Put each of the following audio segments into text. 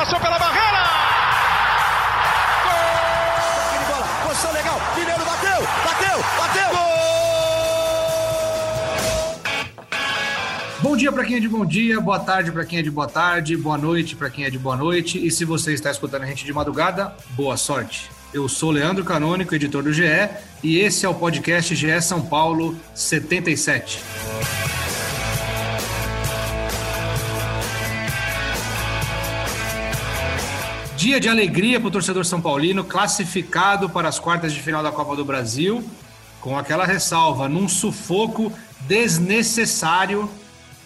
passou pela barreira! Gol! bola, posição legal, Mineiro bateu, bateu, bateu! Gol! Bom dia para quem é de bom dia, boa tarde para quem é de boa tarde, boa noite para quem é de boa noite. E se você está escutando a gente de madrugada, boa sorte. Eu sou Leandro Canônico, editor do GE, e esse é o podcast GE São Paulo 77. Dia de alegria para o torcedor São Paulino, classificado para as quartas de final da Copa do Brasil, com aquela ressalva, num sufoco desnecessário,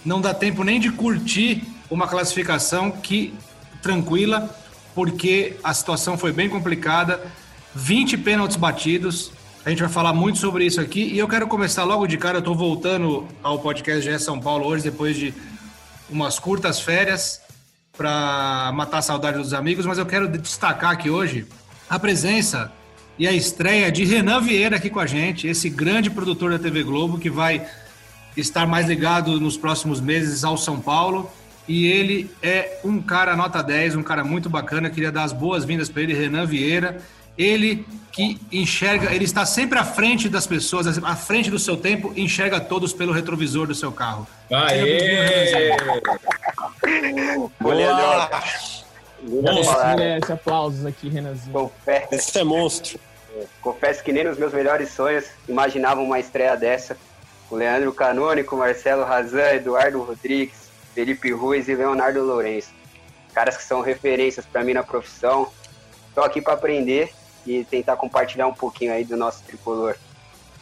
não dá tempo nem de curtir uma classificação que tranquila, porque a situação foi bem complicada, 20 pênaltis batidos, a gente vai falar muito sobre isso aqui, e eu quero começar logo de cara, eu estou voltando ao podcast GE São Paulo hoje, depois de umas curtas férias, para matar a saudade dos amigos, mas eu quero destacar aqui hoje a presença e a estreia de Renan Vieira aqui com a gente, esse grande produtor da TV Globo que vai estar mais ligado nos próximos meses ao São Paulo. E ele é um cara nota 10, um cara muito bacana. Queria dar as boas-vindas para ele, Renan Vieira. Ele que enxerga, ele está sempre à frente das pessoas, à frente do seu tempo, enxerga todos pelo retrovisor do seu carro. Aê! Boa! Merece aplausos aqui, Renanzinho. Confesso, Esse é monstro. confesso que nem nos meus melhores sonhos imaginava uma estreia dessa. O Leandro Canônico, Marcelo Razan, Eduardo Rodrigues, Felipe Ruiz e Leonardo Lourenço. Caras que são referências para mim na profissão. Estou aqui para aprender e tentar compartilhar um pouquinho aí do nosso tricolor.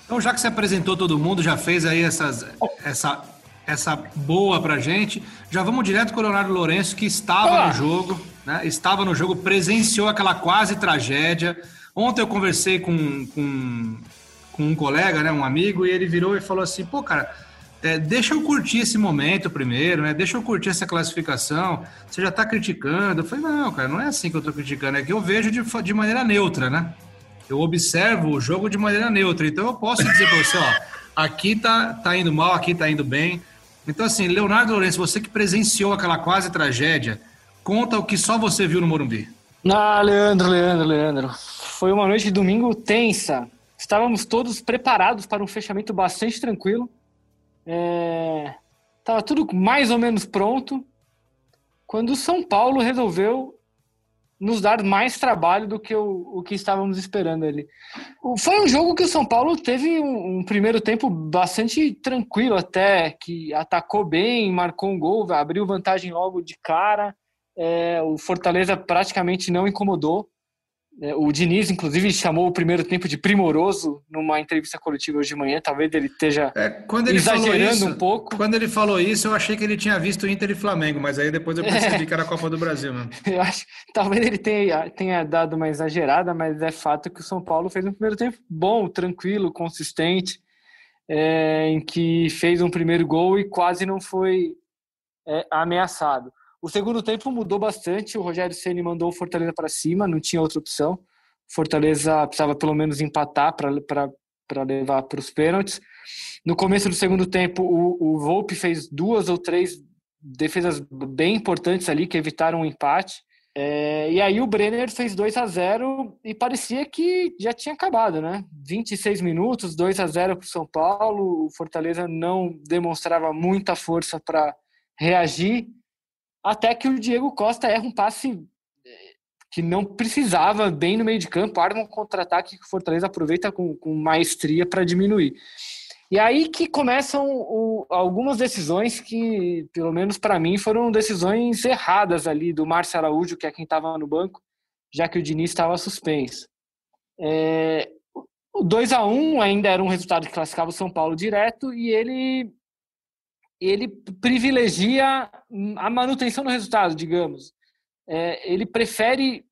Então, já que você apresentou todo mundo, já fez aí essas, essa, essa boa pra gente, já vamos direto com o Leonardo Lourenço, que estava Olá. no jogo, né? Estava no jogo, presenciou aquela quase tragédia. Ontem eu conversei com, com, com um colega, né, um amigo, e ele virou e falou assim: pô, cara, é, deixa eu curtir esse momento primeiro, né? Deixa eu curtir essa classificação. Você já tá criticando. Eu falei, não, cara, não é assim que eu tô criticando, é que eu vejo de, de maneira neutra, né? Eu observo o jogo de maneira neutra. Então eu posso dizer para você, ó, aqui tá, tá indo mal, aqui tá indo bem. Então, assim, Leonardo Lourenço, você que presenciou aquela quase tragédia, conta o que só você viu no Morumbi. Ah, Leandro, Leandro, Leandro. Foi uma noite de domingo tensa. Estávamos todos preparados para um fechamento bastante tranquilo. É... Tava tudo mais ou menos pronto. Quando o São Paulo resolveu nos dar mais trabalho do que o, o que estávamos esperando ali. Foi um jogo que o São Paulo teve um, um primeiro tempo bastante tranquilo até, que atacou bem, marcou um gol, abriu vantagem logo de cara. É, o Fortaleza praticamente não incomodou. É, o Diniz, inclusive, chamou o primeiro tempo de primoroso numa entrevista coletiva hoje de manhã. Talvez ele esteja É, quando ele falou exagerando isso, um pouco. Quando ele falou isso, eu achei que ele tinha visto Inter e Flamengo, mas aí depois eu percebi que era a Copa do Brasil mesmo. Eu acho talvez ele tenha, tenha dado uma exagerada, mas é fato que o São Paulo fez um primeiro tempo bom, tranquilo, consistente, é, em que fez um primeiro gol e quase não foi é, ameaçado. O segundo tempo mudou bastante. O Rogério Ceni mandou o Fortaleza para cima, não tinha outra opção. Fortaleza precisava pelo menos empatar para levar para os pênaltis. No começo do segundo tempo, o, o Volpe fez duas ou três defesas bem importantes ali que evitaram um empate. É, e aí o Brenner fez 2 a 0 e parecia que já tinha acabado, né? 26 minutos, 2 a 0 para o São Paulo. O Fortaleza não demonstrava muita força para reagir, até que o Diego Costa erra um passe eh, que não precisava bem no meio de campo, arma um contra-ataque que o Fortaleza aproveita com, com maestria para diminuir. E aí que começam o- algumas decisões que, pelo menos para mim, foram decisões erradas ali do Márcio Araújo, que é quem estava no banco, já que o Diniz estava suspenso. É, o 2 a 1 ainda era um resultado que classificava o São Paulo direto e ele ele privilegia a manutenção do resultado, digamos. É, ele prefere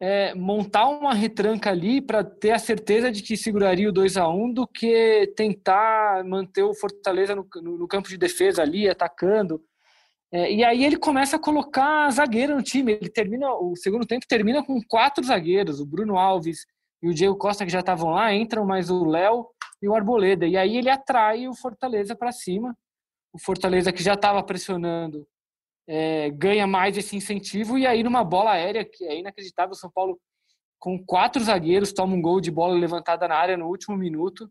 é, montar uma retranca ali para ter a certeza de que seguraria o 2 a 1 do que tentar manter o Fortaleza no, no- no campo de defesa ali, atacando. É, e aí ele começa a colocar zagueiro no time. Ele termina o segundo tempo termina com quatro zagueiros, o Bruno Alves e o Diego Costa que já estavam lá, entram mais o Léo e o Arboleda. E aí ele atrai o Fortaleza para cima. O Fortaleza que já estava pressionando é, ganha mais esse incentivo e aí numa bola aérea que é inacreditável, o São Paulo com quatro zagueiros toma um gol de bola levantada na área no último minuto.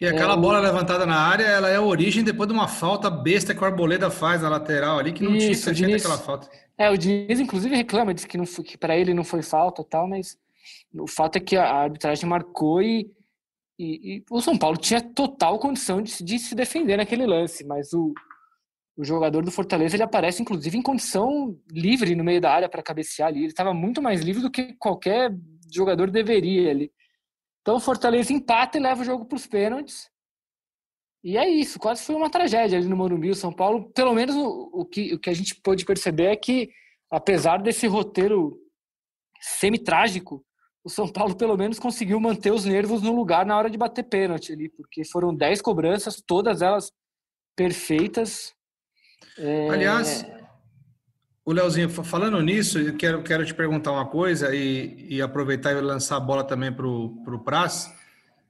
E aquela é, bola levantada na área, ela é a origem depois de uma falta besta que o Arboleda faz na lateral ali, que não Isso, tinha, Diniz, aquela falta. É, o Diniz inclusive reclama, diz que, não que para ele não foi falta tal, mas o fato é que a arbitragem marcou e, e, e o São Paulo tinha total condição de, de, se defender naquele lance, mas o, o jogador do Fortaleza ele aparece inclusive em condição livre no meio da área para cabecear ali. Ele estava muito mais livre do que qualquer jogador deveria ali. Então o Fortaleza empata e leva o jogo para os pênaltis. E é isso, quase foi uma tragédia ali no Morumbi. O São Paulo, pelo menos o, o, que, o que a gente pôde perceber é que, apesar desse roteiro semi-trágico, o São Paulo pelo menos conseguiu manter os nervos no lugar na hora de bater pênalti ali, porque foram 10 cobranças, todas elas perfeitas. É... Aliás, o Leozinho, falando nisso, eu quero, quero te perguntar uma coisa e, e aproveitar e lançar a bola também para o Praz,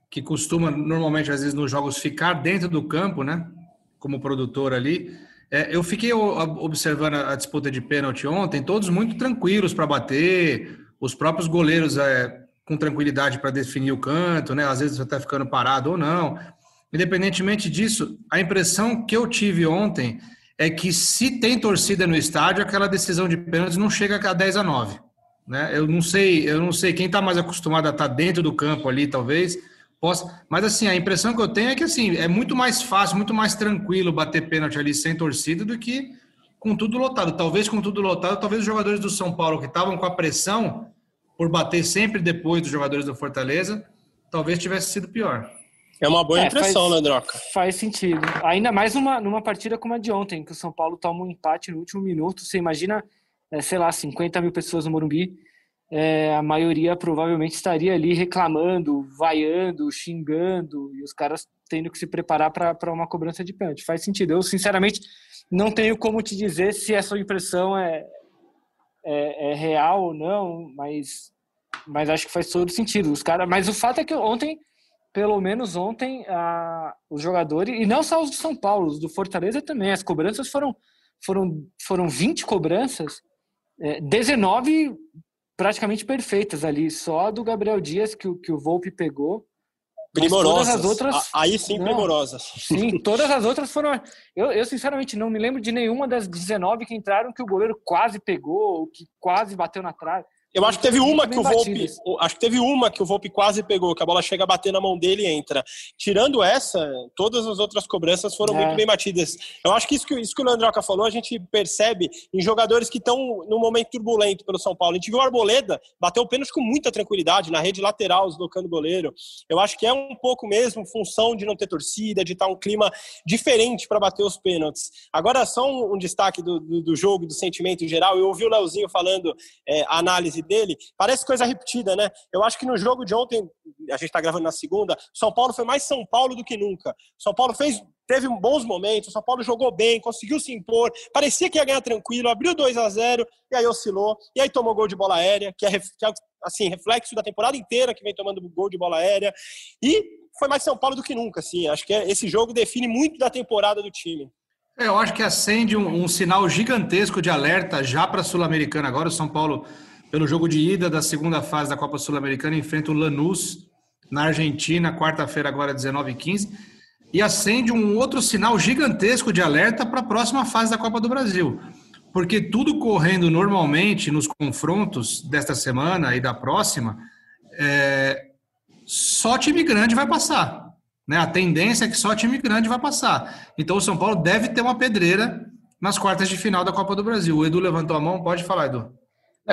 que costuma, normalmente, às vezes, nos jogos, ficar dentro do campo, né? Como produtor ali. É, eu fiquei observando a disputa de pênalti ontem, todos muito tranquilos para bater, os próprios goleiros é, com tranquilidade para definir o canto, né? Às vezes até ficando parado ou não. Independentemente disso, a impressão que eu tive ontem é que se tem torcida no estádio, aquela decisão de pênaltis não chega a 10 a 9. Né? Eu não sei, eu não sei quem está mais acostumado a estar tá dentro do campo ali, talvez possa. Mas assim, a impressão que eu tenho é que assim é muito mais fácil, muito mais tranquilo bater pênalti ali sem torcida do que com tudo lotado. Talvez com tudo lotado, talvez os jogadores do São Paulo que estavam com a pressão por bater sempre depois dos jogadores do Fortaleza, talvez tivesse sido pior. É uma boa é, impressão, faz, né, Droca? Faz sentido. Ainda mais numa, numa partida como a de ontem, que o São Paulo toma um empate no último minuto. Você imagina, é, sei lá, 50 mil pessoas no Morumbi. É, a maioria provavelmente estaria ali reclamando, vaiando, xingando, e os caras tendo que se preparar para uma cobrança de pênalti. Faz sentido. Eu, sinceramente, não tenho como te dizer se essa impressão é, é, é real ou não, mas, mas acho que faz todo sentido. Os cara, mas o fato é que ontem, pelo menos ontem, a, os jogadores, e não só os de São Paulo, os do Fortaleza também, as cobranças foram, foram, foram 20 cobranças, é, 19 praticamente perfeitas ali, só do Gabriel Dias que, que o Volpe pegou primorosas. Todas as outras, Aí sim, não, primorosas. Sim, todas as outras foram. Eu, eu, sinceramente, não me lembro de nenhuma das 19 que entraram que o goleiro quase pegou, que quase bateu na trave. Eu acho que teve uma que o Volpe, acho que teve uma que o Volpe quase pegou, que a bola chega a bater na mão dele e entra. Tirando essa, todas as outras cobranças foram é. muito bem batidas. Eu acho que isso que, isso que o Leandroca falou, a gente percebe em jogadores que estão num momento turbulento pelo São Paulo. A gente viu o Arboleda bater o pênalti com muita tranquilidade na rede lateral, deslocando o goleiro. Eu acho que é um pouco mesmo função de não ter torcida, de estar um clima diferente para bater os pênaltis. Agora, só um, um destaque do, do, do, jogo, do sentimento em geral. Eu ouvi o Leozinho falando é, a análise dele, parece coisa repetida, né? Eu acho que no jogo de ontem, a gente está gravando na segunda, São Paulo foi mais São Paulo do que nunca. São Paulo fez teve bons momentos, São Paulo jogou bem, conseguiu se impor, parecia que ia ganhar tranquilo, abriu 2 a 0 e aí oscilou, e aí tomou gol de bola aérea, que é, que é assim, reflexo da temporada inteira que vem tomando gol de bola aérea. E foi mais São Paulo do que nunca, assim. Acho que é, esse jogo define muito da temporada do time. É, eu acho que acende um, um sinal gigantesco de alerta já para a Sul-Americana agora. O São Paulo pelo jogo de ida da segunda fase da Copa Sul-Americana, enfrenta o Lanús na Argentina, quarta-feira, agora 19h15, e acende um outro sinal gigantesco de alerta para a próxima fase da Copa do Brasil. Porque tudo correndo normalmente nos confrontos desta semana e da próxima, é, só time grande vai passar. Né? A tendência é que só time grande vai passar. Então o São Paulo deve ter uma pedreira nas quartas de final da Copa do Brasil. O Edu levantou a mão, pode falar, Edu.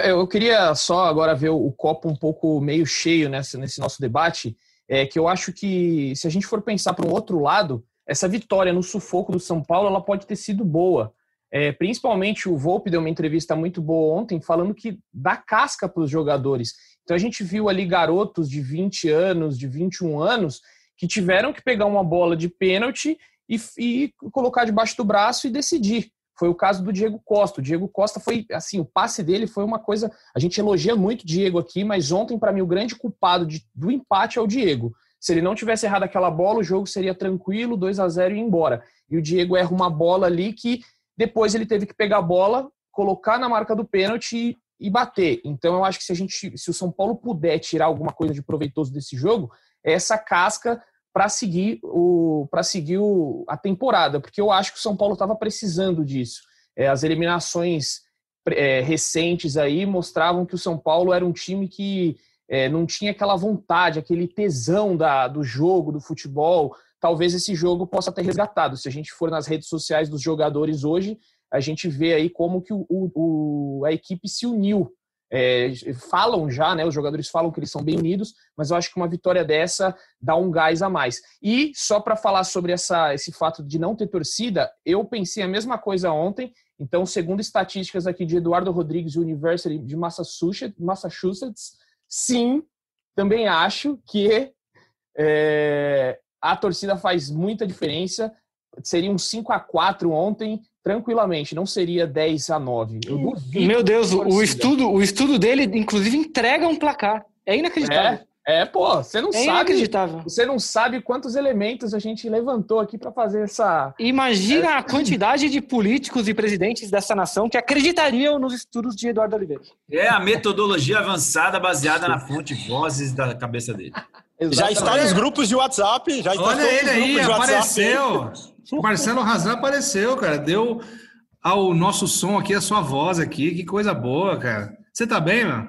Eu queria só agora ver o copo um pouco meio cheio nessa, nesse nosso debate, é que eu acho que se a gente for pensar para um outro lado, essa vitória no sufoco do São Paulo ela pode ter sido boa. É, principalmente o Volpe deu uma entrevista muito boa ontem falando que dá casca para os jogadores. Então a gente viu ali garotos de 20 anos, de 21 anos, que tiveram que pegar uma bola de pênalti e, e colocar debaixo do braço e decidir foi o caso do Diego Costa. O Diego Costa foi, assim, o passe dele foi uma coisa. A gente elogia muito o Diego aqui, mas ontem, para mim, o grande culpado de, do empate é o Diego. Se ele não tivesse errado aquela bola, o jogo seria tranquilo, 2 a 0 e ir embora. E o Diego erra uma bola ali que depois ele teve que pegar a bola, colocar na marca do pênalti e bater. Então eu acho que se a gente, se o São Paulo puder tirar alguma coisa de proveitoso desse jogo, é essa casca para seguir o seguir o, a temporada, porque eu acho que o São Paulo estava precisando disso. É, as eliminações é, recentes aí mostravam que o São Paulo era um time que é, não tinha aquela vontade, aquele tesão da, do jogo, do futebol. Talvez esse jogo possa ter resgatado. Se a gente for nas redes sociais dos jogadores hoje, a gente vê aí como que o, o a equipe se uniu é, falam já, né? Os jogadores falam que eles são bem unidos, mas eu acho que uma vitória dessa dá um gás a mais. E só para falar sobre essa, esse fato de não ter torcida, eu pensei a mesma coisa ontem. Então, segundo estatísticas aqui de Eduardo Rodrigues, University de Massachusetts, Massachusetts sim, também acho que é, a torcida faz muita diferença. Seria um 5 a 4 ontem, tranquilamente, não seria 10 a 9. Eu duvido. Meu Deus, o estudo, o estudo dele, inclusive, entrega um placar. É inacreditável. É, é pô, você não é sabe. Inacreditável. Você não sabe quantos elementos a gente levantou aqui para fazer essa. Imagina essa... a quantidade de políticos e presidentes dessa nação que acreditariam nos estudos de Eduardo Oliveira. É a metodologia avançada baseada na fonte vozes da cabeça dele. Já está nos grupos de WhatsApp. Já está Olha ele aí, apareceu. Marcelo Razan apareceu, cara. Deu ao nosso som aqui, a sua voz aqui. Que coisa boa, cara. Você tá bem, mano?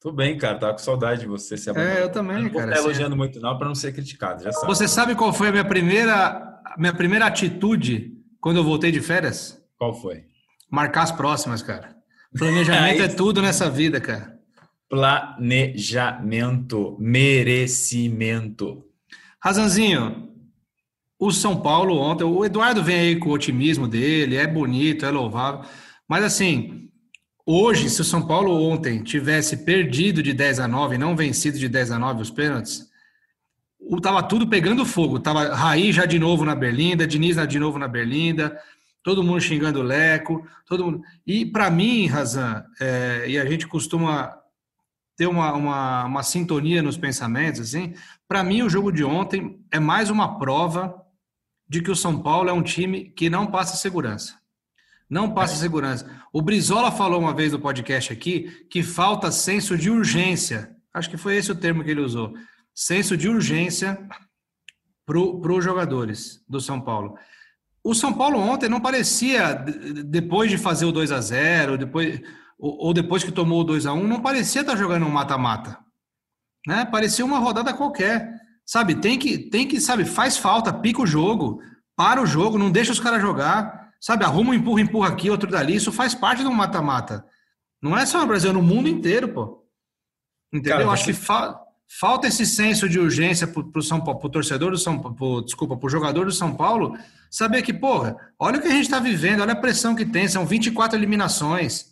Tô bem, cara. Tava com saudade de você. Se é, eu também, não cara. Não elogiando muito não para não ser criticado, já sabe. Você sabe qual foi a minha primeira, minha primeira atitude quando eu voltei de férias? Qual foi? Marcar as próximas, cara. Planejamento é tudo nessa vida, cara. Planejamento, merecimento. Razanzinho, o São Paulo ontem, o Eduardo vem aí com o otimismo dele, é bonito, é louvável, mas assim, hoje, se o São Paulo ontem tivesse perdido de 10 a 9, não vencido de 10 a 9 os pênaltis, tava tudo pegando fogo, tava Raí já de novo na Berlinda, Diniz de novo na Berlinda, todo mundo xingando o Leco, todo mundo. E para mim, Razan, é, e a gente costuma ter uma, uma, uma sintonia nos pensamentos, assim, para mim o jogo de ontem é mais uma prova de que o São Paulo é um time que não passa segurança. Não passa é. segurança. O Brizola falou uma vez no podcast aqui que falta senso de urgência. Acho que foi esse o termo que ele usou. Senso de urgência para os jogadores do São Paulo. O São Paulo ontem não parecia, depois de fazer o 2 a 0 depois, ou, depois que tomou o 2 a 1 não parecia estar tá jogando um mata-mata. Né? Parecia uma rodada qualquer. Sabe, tem que, tem que, sabe, faz falta, pica o jogo, para o jogo, não deixa os caras jogar, sabe, arruma um empurra, empurra aqui, outro dali, isso faz parte do mata-mata. Não é só no Brasil, é no mundo inteiro, pô. Entendeu? Cara, Acho que fa falta esse senso de urgência pro, pro São Paulo, pro torcedor do São Paulo, desculpa, pro jogador do São Paulo, saber que, porra, olha o que a gente está vivendo, olha a pressão que tem, são 24 eliminações,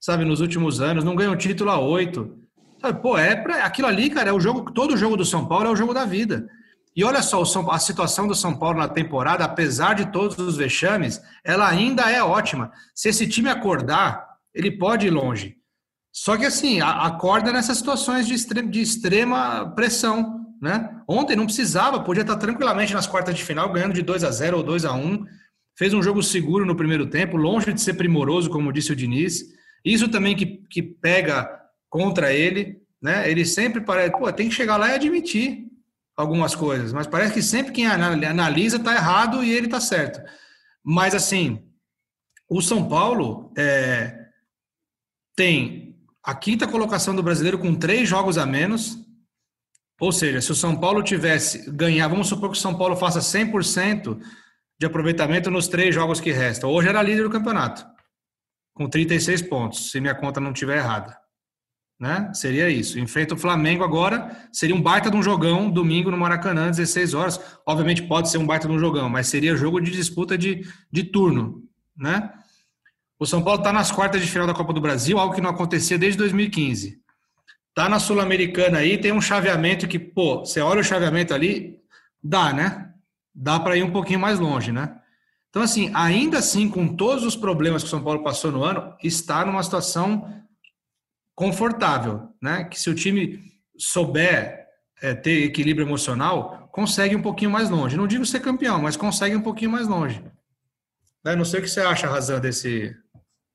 sabe, nos últimos anos, não ganham título a oito. Sabe, pô, é pra, aquilo ali, cara, é o jogo, todo jogo do São Paulo é o jogo da vida. E olha só, São, a situação do São Paulo na temporada, apesar de todos os vexames, ela ainda é ótima. Se esse time acordar, ele pode ir longe. Só que assim, acorda nessas situações de, extrema, de extrema pressão. Né? Ontem não precisava, podia estar tranquilamente nas quartas de final, ganhando de 2 a 0 ou 2 a 1 Fez um jogo seguro no primeiro tempo, longe de ser primoroso, como disse o Diniz. Isso também que, que pega contra ele, né? Ele sempre parece, pô, tem que chegar lá e admitir algumas coisas, mas parece que sempre quem analisa está errado e ele está certo. Mas assim, o São Paulo é, tem a quinta colocação do brasileiro com três jogos a menos. Ou seja, se o São Paulo tivesse ganhar, vamos supor que o São Paulo faça 100% de aproveitamento nos três jogos que restam. Hoje era líder do campeonato, com 36 pontos, se minha conta não estiver errada né? Seria isso. Enfrenta o Flamengo agora, seria um baita de um jogão domingo no Maracanã, 16 horas. Obviamente pode ser um baita de um jogão, mas seria jogo de disputa de, de turno, né? O São Paulo está nas quartas de final da Copa do Brasil, algo que não acontecia desde 2015. Tá na Sul-Americana aí, tem um chaveamento que, pô, você olha o chaveamento ali, dá, né? Dá para ir um pouquinho mais longe, né? Então, assim, ainda assim, com todos os problemas que o São Paulo passou no ano, está numa situação confortável, né? Que se o time souber é, ter equilíbrio emocional, consegue um pouquinho mais longe. Não digo ser campeão, mas consegue um pouquinho mais longe. Eu não sei o que você acha, Razão, desse,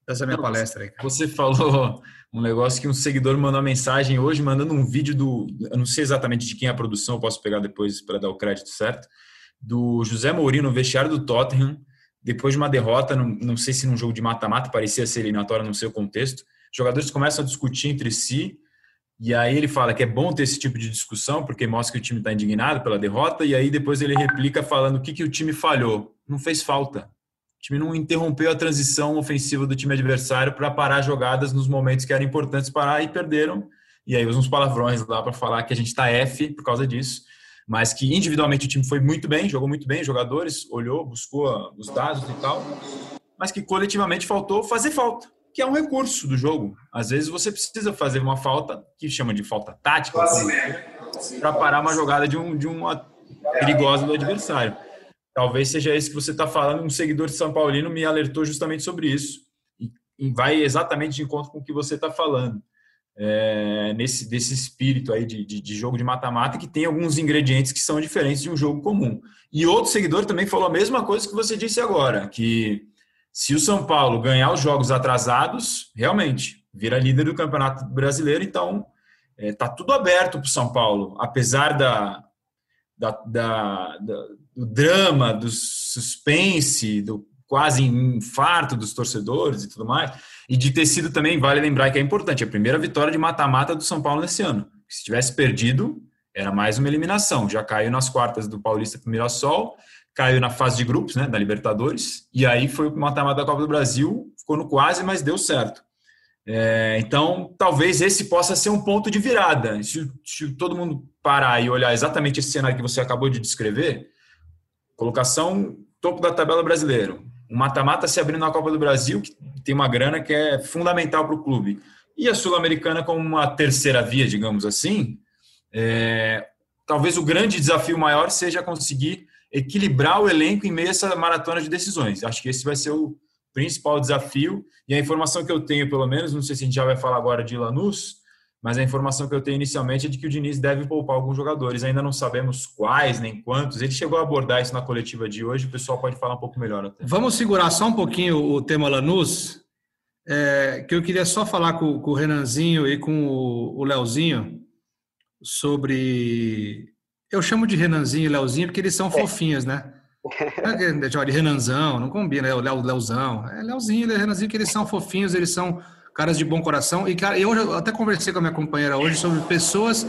dessa minha palestra aí. Você falou um negócio que um seguidor mandou uma mensagem hoje, mandando um vídeo do. Eu não sei exatamente de quem é a produção, eu posso pegar depois para dar o crédito certo. Do José Mourinho no vestiário do Tottenham, depois de uma derrota, não, não sei se num jogo de mata-mata, parecia ser eliminatório no seu contexto. Jogadores começam a discutir entre si, e aí ele fala que é bom ter esse tipo de discussão, porque mostra que o time está indignado pela derrota, e aí depois ele replica falando o que, que o time falhou. Não fez falta time não interrompeu a transição ofensiva do time adversário para parar jogadas nos momentos que eram importantes parar e perderam. E aí usa uns palavrões lá para falar que a gente está F por causa disso. Mas que individualmente o time foi muito bem, jogou muito bem, jogadores, olhou, buscou os dados e tal. Mas que coletivamente faltou fazer falta, que é um recurso do jogo. Às vezes você precisa fazer uma falta, que chama de falta tática, para parar uma jogada de, um, de uma perigosa do adversário. Talvez seja esse que você está falando. Um seguidor de São Paulino me alertou justamente sobre isso. E, vai exatamente de encontro com o que você está falando. É, nesse desse espírito aí de, de, de jogo de mata-mata que tem alguns ingredientes que são diferentes de um jogo comum. E outro seguidor também falou a mesma coisa que você disse agora, que se o São Paulo ganhar os jogos atrasados, realmente vira líder do Campeonato Brasileiro, então é, tá tudo aberto para o São Paulo, apesar da, da, da, da, do drama, do suspense, do quase infarto dos torcedores e tudo mais, e de ter sido também, vale lembrar que é importante, a primeira vitória de mata-mata do São Paulo nesse ano. Se tivesse perdido, era mais uma eliminação. Já caiu nas quartas do Paulista para o Mirassol, caiu na fase de grupos, né, da Libertadores, e aí foi o mata-mata da Copa do Brasil, ficou no quase, mas deu certo. É, então, talvez esse possa ser um ponto de virada. Se, se, todo mundo parar e olhar exatamente esse cenário que você acabou de descrever, colocação topo da tabela brasileiro, um mata-mata se abrindo na Copa do Brasil, que tem uma grana que é fundamental para o clube, e a Sul-Americana como uma terceira via, digamos assim, é, talvez o grande desafio maior seja conseguir equilibrar o elenco em meio a essa maratona de decisões. Acho que esse vai ser o, principal desafio. E a informação que eu tenho, pelo menos, não sei se a gente já vai falar agora de Lanús, mas a informação que eu tenho inicialmente é de que o Diniz deve poupar alguns jogadores. Ainda não sabemos quais nem quantos. Ele chegou a abordar isso na coletiva de hoje, o pessoal pode falar um pouco melhor até. Vamos segurar só um pouquinho o tema Lanús, é, que eu queria só falar com, com o Renanzinho e com o, o Leozinho sobre. Eu chamo de Renanzinho e Leozinho porque eles são é. fofinhos, né? É de Renanzão, não combina, é o Leozão. É Leozinho e Renanzinho, que eles são fofinhos, eles são caras de bom coração. E, cara, eu até conversei com a minha companheira hoje sobre pessoas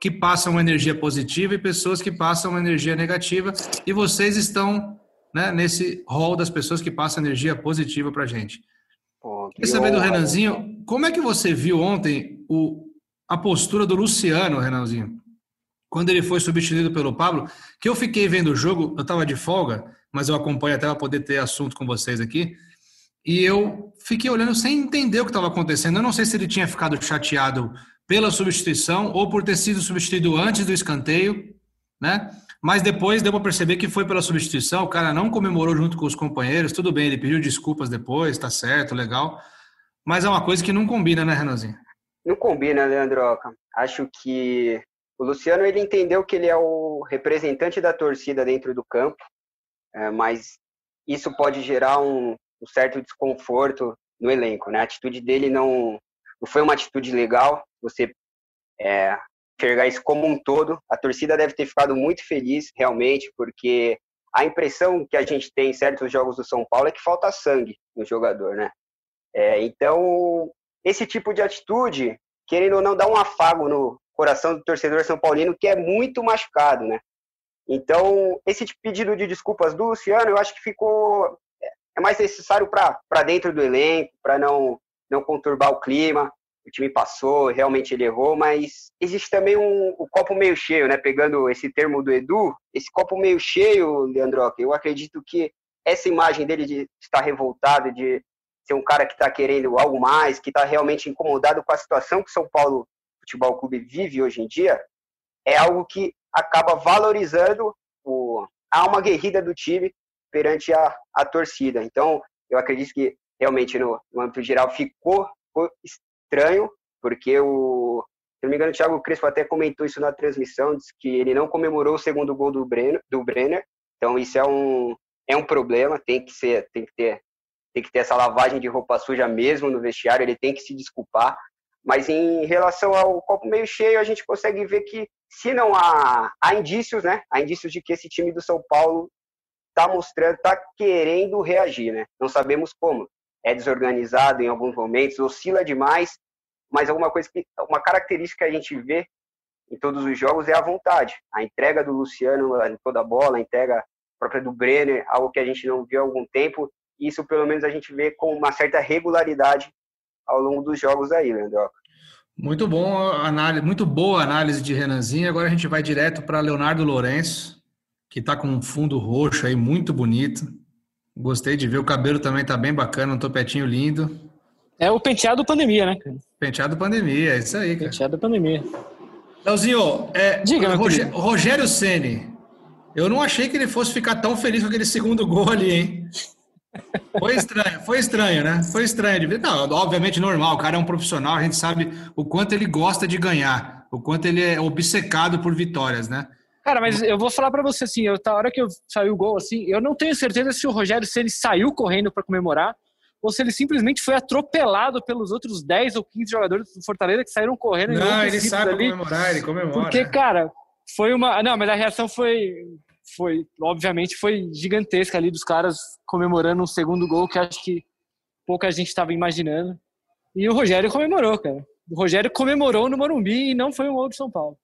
que passam uma energia positiva e pessoas que passam uma energia negativa. E vocês estão né, nesse rol das pessoas que passam energia positiva pra gente. Pô, Queria saber do Renanzinho, como é que você viu ontem o, a postura do Luciano, Renanzinho? quando ele foi substituído pelo Pablo, que eu fiquei vendo o jogo, eu estava de folga, mas eu acompanho até para poder ter assunto com vocês aqui, e eu fiquei olhando sem entender o que estava acontecendo. Eu não sei se ele tinha ficado chateado pela substituição ou por ter sido substituído antes do escanteio, né? Mas depois deu para perceber que foi pela substituição, o cara não comemorou junto com os companheiros, tudo bem, ele pediu desculpas depois, tá certo, legal. Mas é uma coisa que não combina, né, Renanzinho? Não combina, Leandroca. Acho que o Luciano ele entendeu que ele é o representante da torcida dentro do campo, é, mas isso pode gerar um, um, certo desconforto no elenco. Né? A atitude dele não, não foi uma atitude legal. Você é, enxergar isso como um todo. A torcida deve ter ficado muito feliz, realmente, porque a impressão que a gente tem em certos jogos do São Paulo é que falta sangue no jogador, né? É, então, esse tipo de atitude, querendo ou não, dá um afago no, coração do torcedor são paulino que é muito machucado, né? Então, esse pedido de desculpas do Luciano, eu acho que ficou é mais necessário para dentro do elenco, para não não conturbar o clima. O time passou, realmente ele errou, mas existe também um, o copo meio cheio, né? Pegando esse termo do Edu, esse copo meio cheio, Leandro, eu acredito que essa imagem dele de estar revoltado, de ser um cara que está querendo algo mais, que está realmente incomodado com a situação que São Paulo Futebol Clube vive hoje em dia, é algo que acaba valorizando o, a alma guerrida do time perante a, a torcida. Então, eu acredito que realmente no, no âmbito geral ficou, ficou estranho, porque o, se não me engano, o Thiago Crespo até comentou isso na transmissão, disse que ele não comemorou o segundo gol do Brenner, do Brenner então isso é um, é um problema, tem que ser, tem que ter, tem que ter essa lavagem de roupa suja mesmo no vestiário, ele tem que se desculpar. Mas em relação ao copo meio cheio, a gente consegue ver que se não há, há indícios, né? Há indícios de que esse time do São Paulo está mostrando, está querendo reagir, né? Não sabemos como. É desorganizado em alguns momentos, oscila demais, mas alguma coisa que, uma característica que a gente vê em todos os jogos é a vontade. A entrega do Luciano em toda a bola, a entrega própria do Brenner, algo que a gente não viu há algum tempo. Isso, pelo menos, a gente vê com uma certa regularidade ao longo dos jogos aí, Leandro. Muito bom análise, muito boa análise de Renanzinho. Agora a gente vai direto para Leonardo Lourenço, que está com um fundo roxo aí muito bonito. Gostei de ver, o cabelo também está bem bacana, um topetinho lindo. É o penteado pandemia, né? Penteado pandemia, é isso aí, cara. Penteado pandemia. Leozinho, é, Diga, Rogério, Rogério Ceni, eu não achei que ele fosse ficar tão feliz com aquele segundo gol ali, hein? Foi estranho, foi estranho, né? Foi estranho de ver. Não, obviamente normal, o cara é um profissional, a gente sabe o quanto ele gosta de ganhar, o quanto ele é obcecado por vitórias, né? Cara, mas eu vou falar para você assim, eu, a hora que eu saiu o gol assim, eu não tenho certeza se o Rogério se ele saiu correndo para comemorar ou se ele simplesmente foi atropelado pelos outros 10 ou 15 jogadores do Fortaleza que saíram correndo. Não, ele sabe ali, comemorar, ele comemora. Porque, cara, foi uma. Não, mas a reação foi, foi, obviamente, foi gigantesca ali dos caras comemorando um segundo gol que acho que pouca gente estava imaginando. E o Rogério comemorou, cara. O Rogério comemorou no Morumbi e não foi um gol de São Paulo.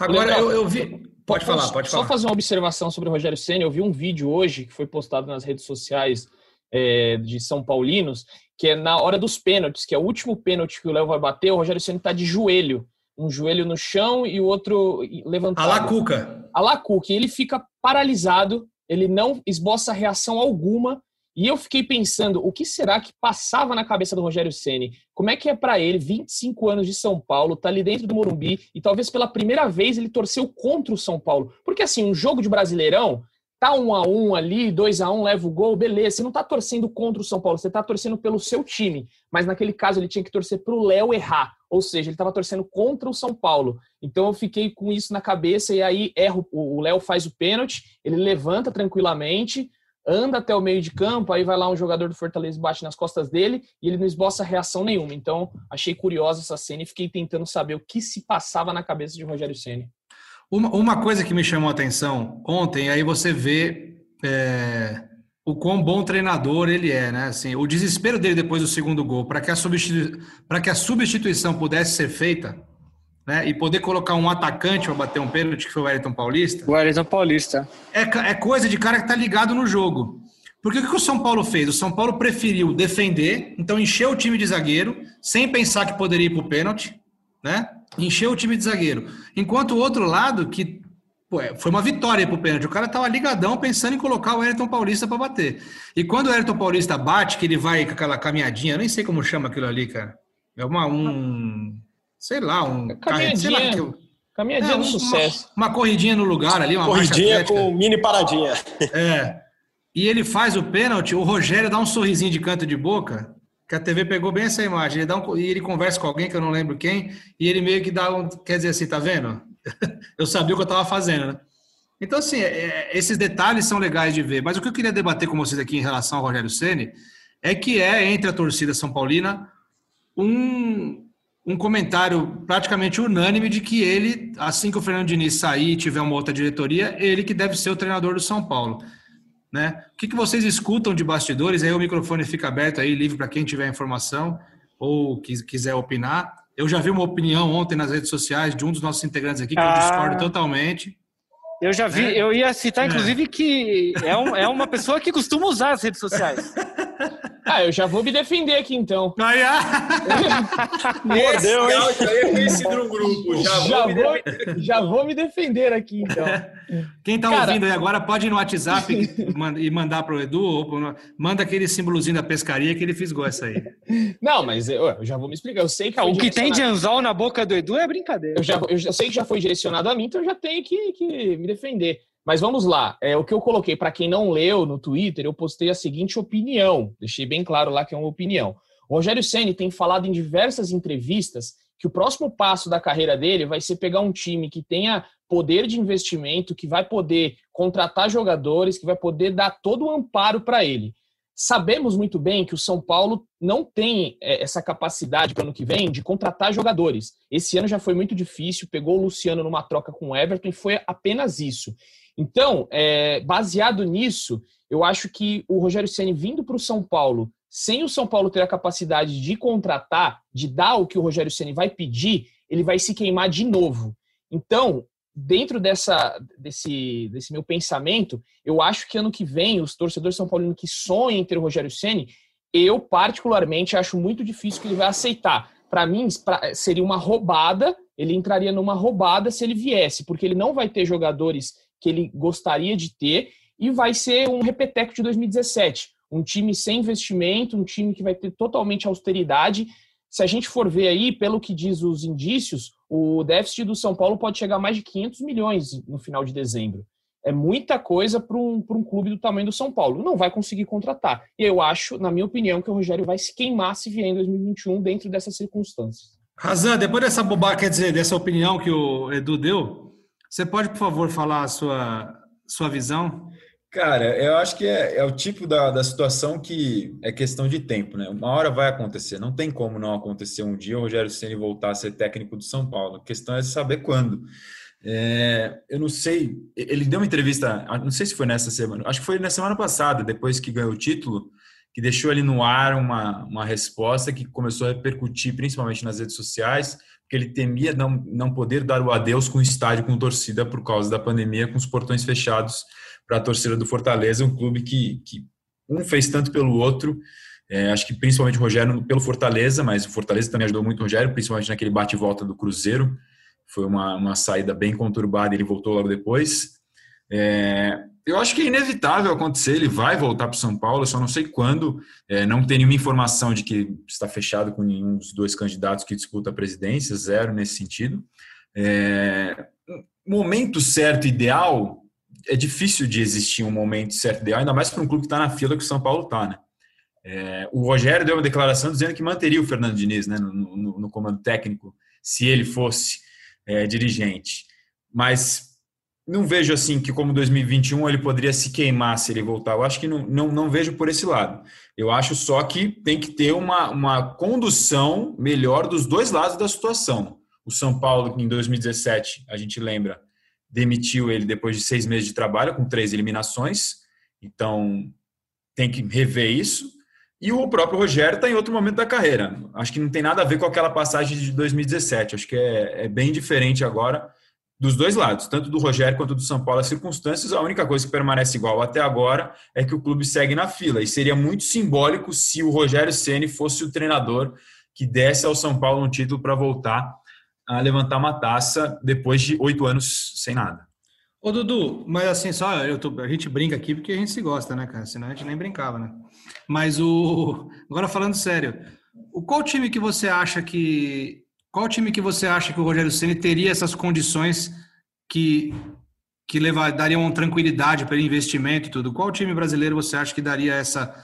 Agora eu, eu vi. Pode falar, pode falar. Só fazer uma observação sobre o Rogério Senna. Eu vi um vídeo hoje que foi postado nas redes sociais é, de São Paulinos, que é na hora dos pênaltis, que é o último pênalti que o Léo vai bater, o Rogério Senna está de joelho. Um joelho no chão e o outro levantado. A Lacuca. A Lacuca. E ele fica paralisado, ele não esboça reação alguma. E eu fiquei pensando, o que será que passava na cabeça do Rogério Ceni? Como é que é para ele, 25 anos de São Paulo, tá ali dentro do Morumbi e talvez pela primeira vez ele torceu contra o São Paulo? Porque assim, um jogo de Brasileirão, tá um a um ali, dois a um, leva o gol, beleza. Você não tá torcendo contra o São Paulo, você tá torcendo pelo seu time. Mas naquele caso ele tinha que torcer pro Léo errar. Ou seja, ele estava torcendo contra o São Paulo. Então eu fiquei com isso na cabeça e aí erro, o Léo faz o pênalti, ele levanta tranquilamente, anda até o meio de campo, aí vai lá um jogador do Fortaleza bate nas costas dele e ele não esboça reação nenhuma. Então achei curiosa essa cena e fiquei tentando saber o que se passava na cabeça de Rogério Ceni. Uma, uma coisa que me chamou a atenção ontem, aí você vê é, o quão bom treinador ele é, né? Assim, o desespero dele depois do segundo gol, para que, a substitu... que a substituição pudesse ser feita, né? E poder colocar um atacante para bater um pênalti, que foi o Wellington Paulista. O Wellington Paulista. É, é coisa de cara que tá ligado no jogo. Porque o que o São Paulo fez? O São Paulo preferiu defender, então encheu o time de zagueiro, sem pensar que poderia ir para o pênalti, né? encheu o time de zagueiro. Enquanto o outro lado, que pô, é, foi uma vitória para o pênalti, o cara estava ligadão pensando em colocar o Ayrton Paulista para bater. E quando o Ayrton Paulista bate, que ele vai com aquela caminhadinha, eu nem sei como chama aquilo ali, cara. É uma, um, sei lá, um... Caminhadinha, sei lá, caminhadinha é, do sucesso. Uma, uma, corridinha no lugar ali, uma Corridinha com mini paradinha. É. E ele faz o pênalti, o Rogério dá um sorrisinho de canto de boca, que a TV pegou bem essa imagem. Ele dá um, e ele conversa com alguém que eu não lembro quem, e ele meio que dá um. Quer dizer assim, tá vendo? eu sabia o que eu estava fazendo, né? Então, assim, é, é, esses detalhes são legais de ver. Mas o que eu queria debater com vocês aqui em relação ao Rogério Ceni é que é, entre a torcida São Paulina, um, um comentário praticamente unânime de que ele, assim que o Fernando Diniz sair e tiver uma outra diretoria, ele que deve ser o treinador do São Paulo. Né? O que, que vocês escutam de bastidores? Aí o microfone fica aberto aí, livre para quem tiver informação ou quiser opinar. Eu já vi uma opinião ontem nas redes sociais de um dos nossos integrantes aqui que ah, eu discordo totalmente. Eu já vi, é. eu ia citar, inclusive, é. que é, um, é uma pessoa que costuma usar as redes sociais. Ah, eu já vou me defender aqui então. Ah. Mordeu, hein? Já é conhecido no grupo. Já, já, vou, vou já vou me defender aqui então. Quem tá Cara, ouvindo aí agora pode ir no WhatsApp e mandar pro Edu, ou manda aquele símbolozinho da pescaria que ele fisgou essa aí. Não, mas eu, eu já vou me explicar. Eu sei que. O que tem de anzol na boca do Edu é brincadeira. Eu, já, eu, já, sei que já foi direcionado a mim, então eu já tenho que, que me defender. Mas vamos lá. É, o que eu coloquei, para quem não leu no Twitter, eu postei a seguinte opinião. Deixei bem claro lá que é uma opinião. O Rogério Senni tem falado em diversas entrevistas que o próximo passo da carreira dele vai ser pegar um time que tenha poder de investimento, que vai poder contratar jogadores, que vai poder dar todo o amparo para ele. Sabemos muito bem que o São Paulo não tem é, essa capacidade para o ano que vem de contratar jogadores. Esse ano já foi muito difícil, pegou o Luciano numa troca com o Everton e foi apenas isso. Então, é, baseado nisso, eu acho que o Rogério Ceni vindo para o São Paulo, sem o São Paulo ter a capacidade de contratar, de dar o que o Rogério Ceni vai pedir, ele vai se queimar de novo. Então, dentro dessa, desse, desse meu pensamento, eu acho que ano que vem, os torcedores São Paulinos que sonham em ter o Rogério Ceni, eu particularmente acho muito difícil que ele vai aceitar. Para mim, seria uma roubada, ele entraria numa roubada se ele viesse, porque ele não vai ter jogadores que ele gostaria de ter e vai ser um repeteco de 2017. Um time sem investimento, um time que vai ter totalmente austeridade. Se a gente for ver aí, pelo que diz os indícios, o déficit do São Paulo pode chegar a mais de 500 milhões no final de dezembro. É muita coisa para um, um clube do tamanho do São Paulo. Não vai conseguir contratar. E eu acho, na minha opinião, que o Rogério vai se queimar se vier em 2021 dentro dessas circunstâncias. Razan, depois dessa bobagem, quer dizer, dessa opinião que o Edu deu, você pode, por favor, falar a sua, sua visão? Cara, eu acho que é, é o tipo da, da situação que é questão de tempo, né? Uma hora vai acontecer, não tem como não acontecer um dia o Rogério Ceni voltar a ser técnico do São Paulo. A questão é saber quando. É, eu não sei, ele deu uma entrevista, não sei se foi nessa semana, acho que foi na semana passada, depois que ganhou o título, que deixou ali no ar uma, uma resposta que começou a repercutir principalmente nas redes sociais, porque ele temia não, não poder dar o adeus com o estádio com torcida por causa da pandemia, com os portões fechados para a torcida do Fortaleza, um clube que, que um fez tanto pelo outro. É, acho que principalmente o Rogério pelo Fortaleza, mas o Fortaleza também ajudou muito o Rogério, principalmente naquele bate-volta do Cruzeiro. Foi uma, uma saída bem conturbada ele voltou logo depois. É, eu acho que é inevitável acontecer, ele vai voltar para o São Paulo, eu só não sei quando. É, não tem nenhuma informação de que está fechado com nenhum dos dois candidatos que disputa a presidência, zero nesse sentido. É, momento certo, ideal, é difícil de existir um momento certo ideal, ainda mais para um clube que está na fila que o São Paulo está, né? É, o Rogério deu uma declaração dizendo que manteria o Fernando Diniz né, no, no, no comando técnico se ele fosse é, dirigente. Mas não vejo assim que como 2021 ele poderia se queimar se ele voltar. Eu acho que não, não, não vejo por esse lado. Eu acho só que tem que ter uma, uma condução melhor dos dois lados da situação. O São Paulo, em 2017, a gente lembra, demitiu ele depois de seis meses de trabalho, com três eliminações. Então, tem que rever isso. E o próprio Rogério está em outro momento da carreira. Acho que não tem nada a ver com aquela passagem de 2017. Acho que é, é bem diferente agora dos dois lados, tanto do Rogério quanto do São Paulo. As circunstâncias, a única coisa que permanece igual até agora é que o clube segue na fila. E seria muito simbólico se o Rogério Ceni fosse o treinador que desse ao São Paulo um título para voltar a levantar uma taça depois de oito anos sem nada. Ô Dudu, mas assim, só eu tô, a gente brinca aqui porque a gente se gosta, né, cara? Senão a gente nem brincava, né? Mas o. Agora falando sério, o qual time que você acha que. Qual time que você acha que o Rogério Ceni teria essas condições que, que levar, dariam tranquilidade para investimento e tudo? Qual time brasileiro você acha que daria essa,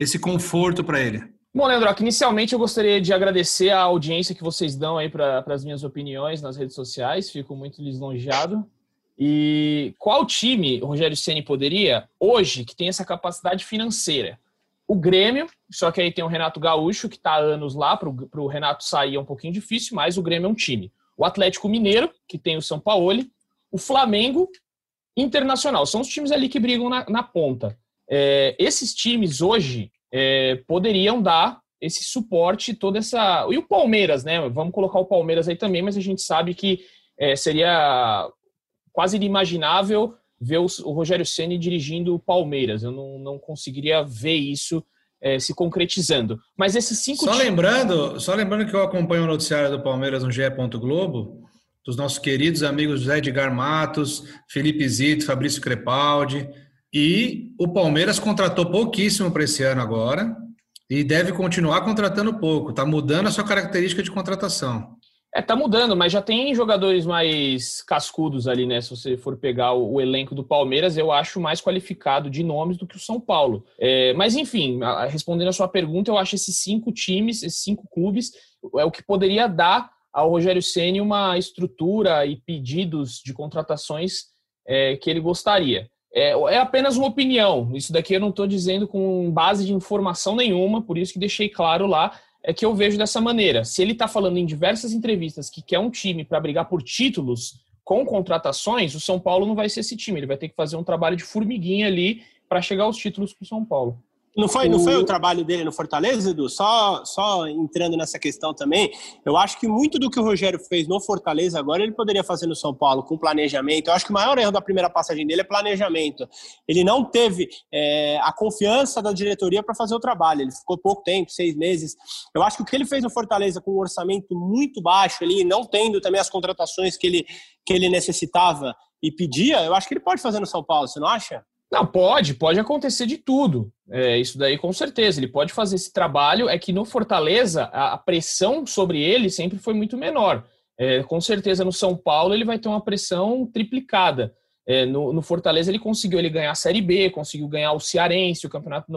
esse conforto para ele? Bom, Leandro, inicialmente eu gostaria de agradecer a audiência que vocês dão aí para as minhas opiniões nas redes sociais. Fico muito lisonjeado. E qual time o Rogério Ceni poderia hoje que tem essa capacidade financeira? O Grêmio, só que aí tem o Renato Gaúcho, que está há anos lá, para o Renato sair é um pouquinho difícil, mas o Grêmio é um time. O Atlético Mineiro, que tem o São Paulo, o Flamengo, Internacional. São os times ali que brigam na, na ponta. É, esses times hoje é, poderiam dar esse suporte, toda essa. E o Palmeiras, né? Vamos colocar o Palmeiras aí também, mas a gente sabe que é, seria quase inimaginável ver o, o Rogério Ceni dirigindo o Palmeiras. Eu não, não conseguiria ver isso é, se concretizando. Mas esses cinco. Só times... lembrando, só lembrando que eu acompanho o noticiário do Palmeiras no GE. Globo, dos nossos queridos amigos José Edgar Matos, Felipe Zito, Fabrício Crepaldi. E o Palmeiras contratou pouquíssimo para esse ano agora e deve continuar contratando pouco. Está mudando a sua característica de contratação. É, tá mudando, mas já tem jogadores mais cascudos ali, né? Se você for pegar o, o elenco do Palmeiras, eu acho mais qualificado de nomes do que o São Paulo. É, mas, enfim, respondendo a sua pergunta, eu acho esses cinco times, esses cinco clubes, é o que poderia dar ao Rogério Ceni uma estrutura e pedidos de contratações é, que ele gostaria. É, é, apenas uma opinião. Isso daqui eu não estou dizendo com base de informação nenhuma, por isso que deixei claro lá é que eu vejo dessa maneira. Se ele está falando em diversas entrevistas que quer um time para brigar por títulos com contratações, o São Paulo não vai ser esse time. Ele vai ter que fazer um trabalho de formiguinha ali para chegar aos títulos para o São Paulo. Não foi, não foi o trabalho dele no Fortaleza, Edu? Só, só entrando nessa questão também, eu acho que muito do que o Rogério fez no Fortaleza agora ele poderia fazer no São Paulo com planejamento. Eu acho que o maior erro da primeira passagem dele é planejamento. Ele não teve é, a confiança da diretoria para fazer o trabalho. Ele ficou pouco tempo, seis meses. Eu acho que o que ele fez no Fortaleza com um orçamento muito baixo ali, não tendo também as contratações que ele, que ele necessitava e pedia, eu acho que ele pode fazer no São Paulo, você não acha? Não, pode, pode acontecer de tudo. É, isso daí com certeza. Ele pode fazer esse trabalho. É que no Fortaleza a, a pressão sobre ele sempre foi muito menor. É, com certeza no São Paulo ele vai ter uma pressão triplicada. É, no, no, Fortaleza ele conseguiu ele ganhar a Série B, conseguiu ganhar o Cearense, o campeonato,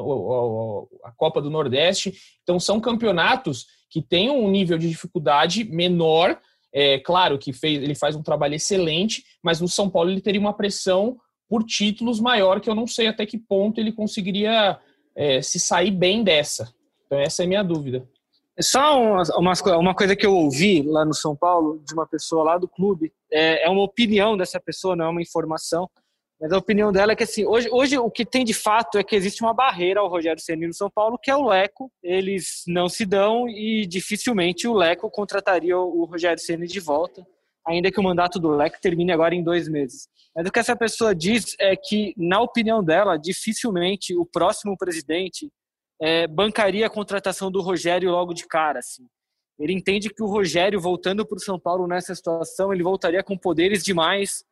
a Copa do Nordeste. Então são campeonatos que têm um nível de dificuldade menor. É claro que fez, ele faz um trabalho excelente, mas no São Paulo ele teria uma pressão por títulos maior, que eu não sei até que ponto ele conseguiria é, se sair bem dessa. Então, essa é a minha dúvida. É só uma, uma, coisa que eu ouvi lá no São Paulo, de uma pessoa lá do clube, é, é uma opinião dessa pessoa, não é uma informação, mas a opinião dela é que assim, hoje, hoje o que tem de fato é que existe uma barreira ao Rogério Ceni no São Paulo, que é o Leco. Eles não se dão e dificilmente o Leco contrataria o Rogério Ceni de volta ainda que o mandato do Leque termine agora em dois meses. Mas o que essa pessoa diz é que, na opinião dela, dificilmente o próximo presidente é, bancaria a contratação do Rogério logo de cara. Assim. Ele entende que o Rogério, voltando para o São Paulo nessa situação, ele voltaria com poderes demais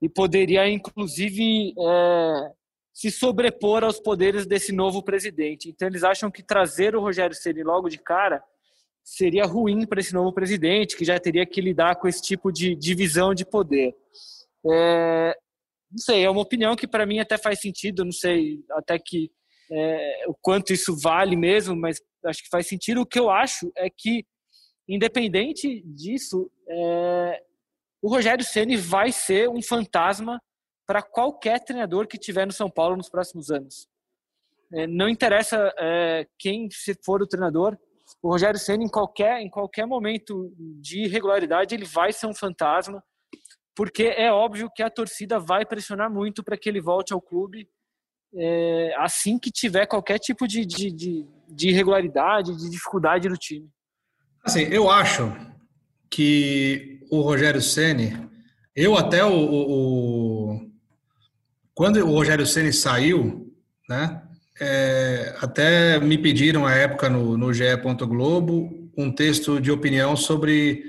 e poderia, inclusive, é, se sobrepor aos poderes desse novo presidente. Então, eles acham que trazer o Rogério Ceni logo de cara seria ruim para esse novo presidente, que já teria que lidar com esse tipo de divisão de poder. É, não sei, é uma opinião que para mim até faz sentido, não sei até que é, o quanto isso vale mesmo, mas acho que faz sentido. O que eu acho é que, independente disso, é, o Rogério Ceni vai ser um fantasma para qualquer treinador que tiver no São Paulo nos próximos anos. É, não interessa é, quem for o treinador, o Rogério Senna em qualquer em qualquer momento de irregularidade ele vai ser um fantasma porque é óbvio que a torcida vai pressionar muito para que ele volte ao clube é, assim que tiver qualquer tipo de, de, de, de irregularidade, de dificuldade no time. Assim, eu acho que o Rogério Ceni, eu até o, o, o, quando o Rogério Ceni saiu, né? É, até me pediram à época no, no GE. Globo um texto de opinião sobre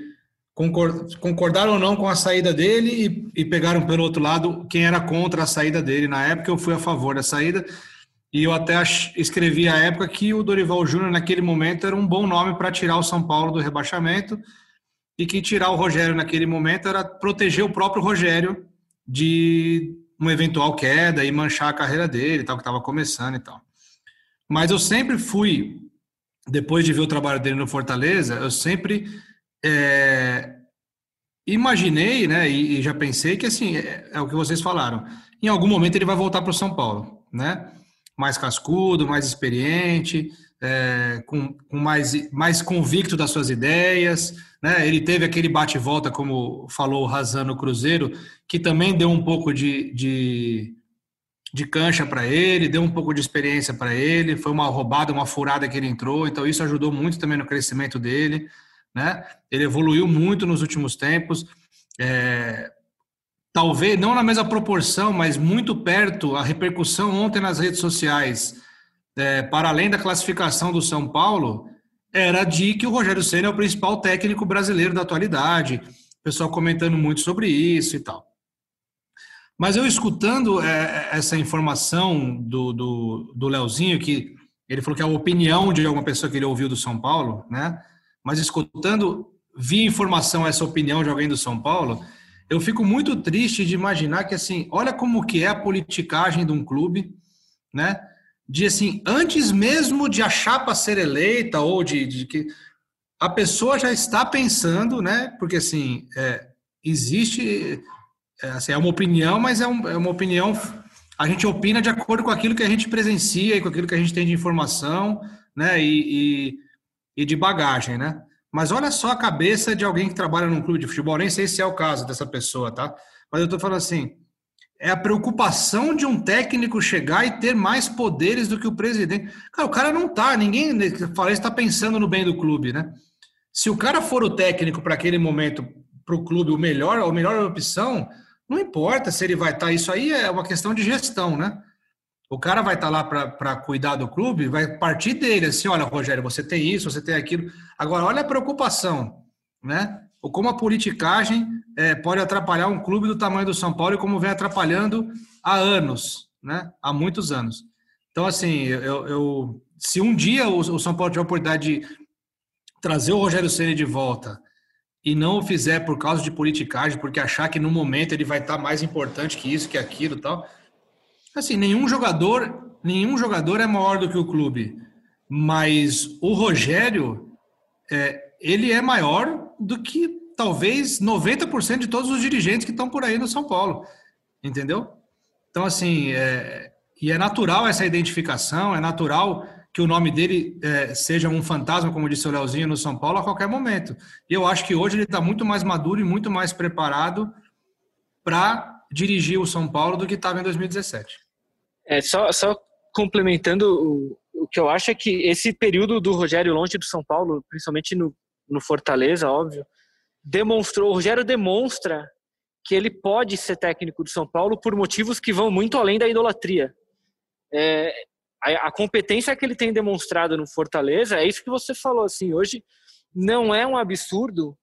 concordar ou não com a saída dele e, e, pegaram pelo outro lado quem era contra a saída dele. Na época eu fui a favor da saída e eu até escrevi à época que o Dorival Júnior naquele momento era um bom nome para tirar o São Paulo do rebaixamento e que tirar o Rogério naquele momento era proteger o próprio Rogério de uma eventual queda e manchar a carreira dele, tal, que estava começando e tal. Mas eu sempre fui, depois de ver o trabalho dele no Fortaleza, eu sempre é, imaginei, né, e, e, já pensei que assim é, é, o que vocês falaram. Em algum momento ele vai voltar para o São Paulo, né? Mais cascudo, mais experiente, é, com, com, mais, mais convicto das suas ideias. Né? Ele teve aquele bate-volta, como falou o Razan no Cruzeiro, que também deu um pouco de, de, de cancha para ele, deu um pouco de experiência para ele. Foi uma roubada, uma furada que ele entrou, então isso ajudou muito também no crescimento dele. Né? Ele evoluiu muito nos últimos tempos. É, talvez não na mesma proporção, mas muito perto, a repercussão ontem nas redes sociais é, para além da classificação do São Paulo, era de que o Rogério Senna é o principal técnico brasileiro da atualidade. O pessoal comentando muito sobre isso e tal. Mas eu escutando é, essa informação do, do, do Leozinho, que ele falou que é a opinião de alguma pessoa que ele ouviu do São Paulo, né? Mas escutando, vi informação, essa opinião de alguém do São Paulo, eu fico muito triste de imaginar que, assim, olha como que é a politicagem de um clube, né? De assim, antes mesmo de a chapa ser eleita ou de, de que a pessoa já está pensando, né? Porque assim, é, existe, é, assim, é uma opinião, mas é, um, é, uma opinião. A gente opina de acordo com aquilo que a gente presencia e com aquilo que a gente tem de informação, né? E, e, e de bagagem, né? Mas olha só a cabeça de alguém que trabalha num clube de futebol. Nem sei se é o caso dessa pessoa, tá? Mas eu estou falando assim, é a preocupação de um técnico chegar e ter mais poderes do que o presidente. Cara, o cara não tá, ninguém fala está pensando no bem do clube, né? Se o cara for o técnico para aquele momento para o clube o melhor, a melhor opção, não importa se ele vai estar. Tá, isso aí é uma questão de gestão, né? O cara vai estar tá lá para cuidar do clube, vai partir dele, assim, olha, Rogério, você tem isso, você tem aquilo. Agora, olha a preocupação, né? Ou como a politicagem é, pode atrapalhar um clube do tamanho do São Paulo e como vem atrapalhando há anos, né? Há muitos anos. Então, assim, eu, eu se um dia o, o São Paulo tiver a oportunidade de trazer o Rogério Ceni de volta e não o fizer por causa de politicagem, porque achar que no momento ele vai estar mais importante que isso, que aquilo, tal. Assim, nenhum jogador, nenhum jogador é maior do que o clube, mas o Rogério, é, ele é maior do que talvez 90% de todos os dirigentes que estão por aí no São Paulo, entendeu? Então, assim, é, e é natural essa identificação, é natural que o nome dele é, seja um fantasma, como disse o Leozinho, no São Paulo a qualquer momento. E eu acho que hoje ele está muito mais maduro e muito mais preparado para dirigir o São Paulo do que estava em 2017. É, só, só complementando, o, o que eu acho é que esse período do Rogério longe do São Paulo, principalmente no, no Fortaleza, óbvio, demonstrou, o Rogério demonstra que ele pode ser técnico do São Paulo por motivos que vão muito além da idolatria. É, a, a, competência que ele tem demonstrado no Fortaleza é isso que você falou. Assim, hoje não é um absurdo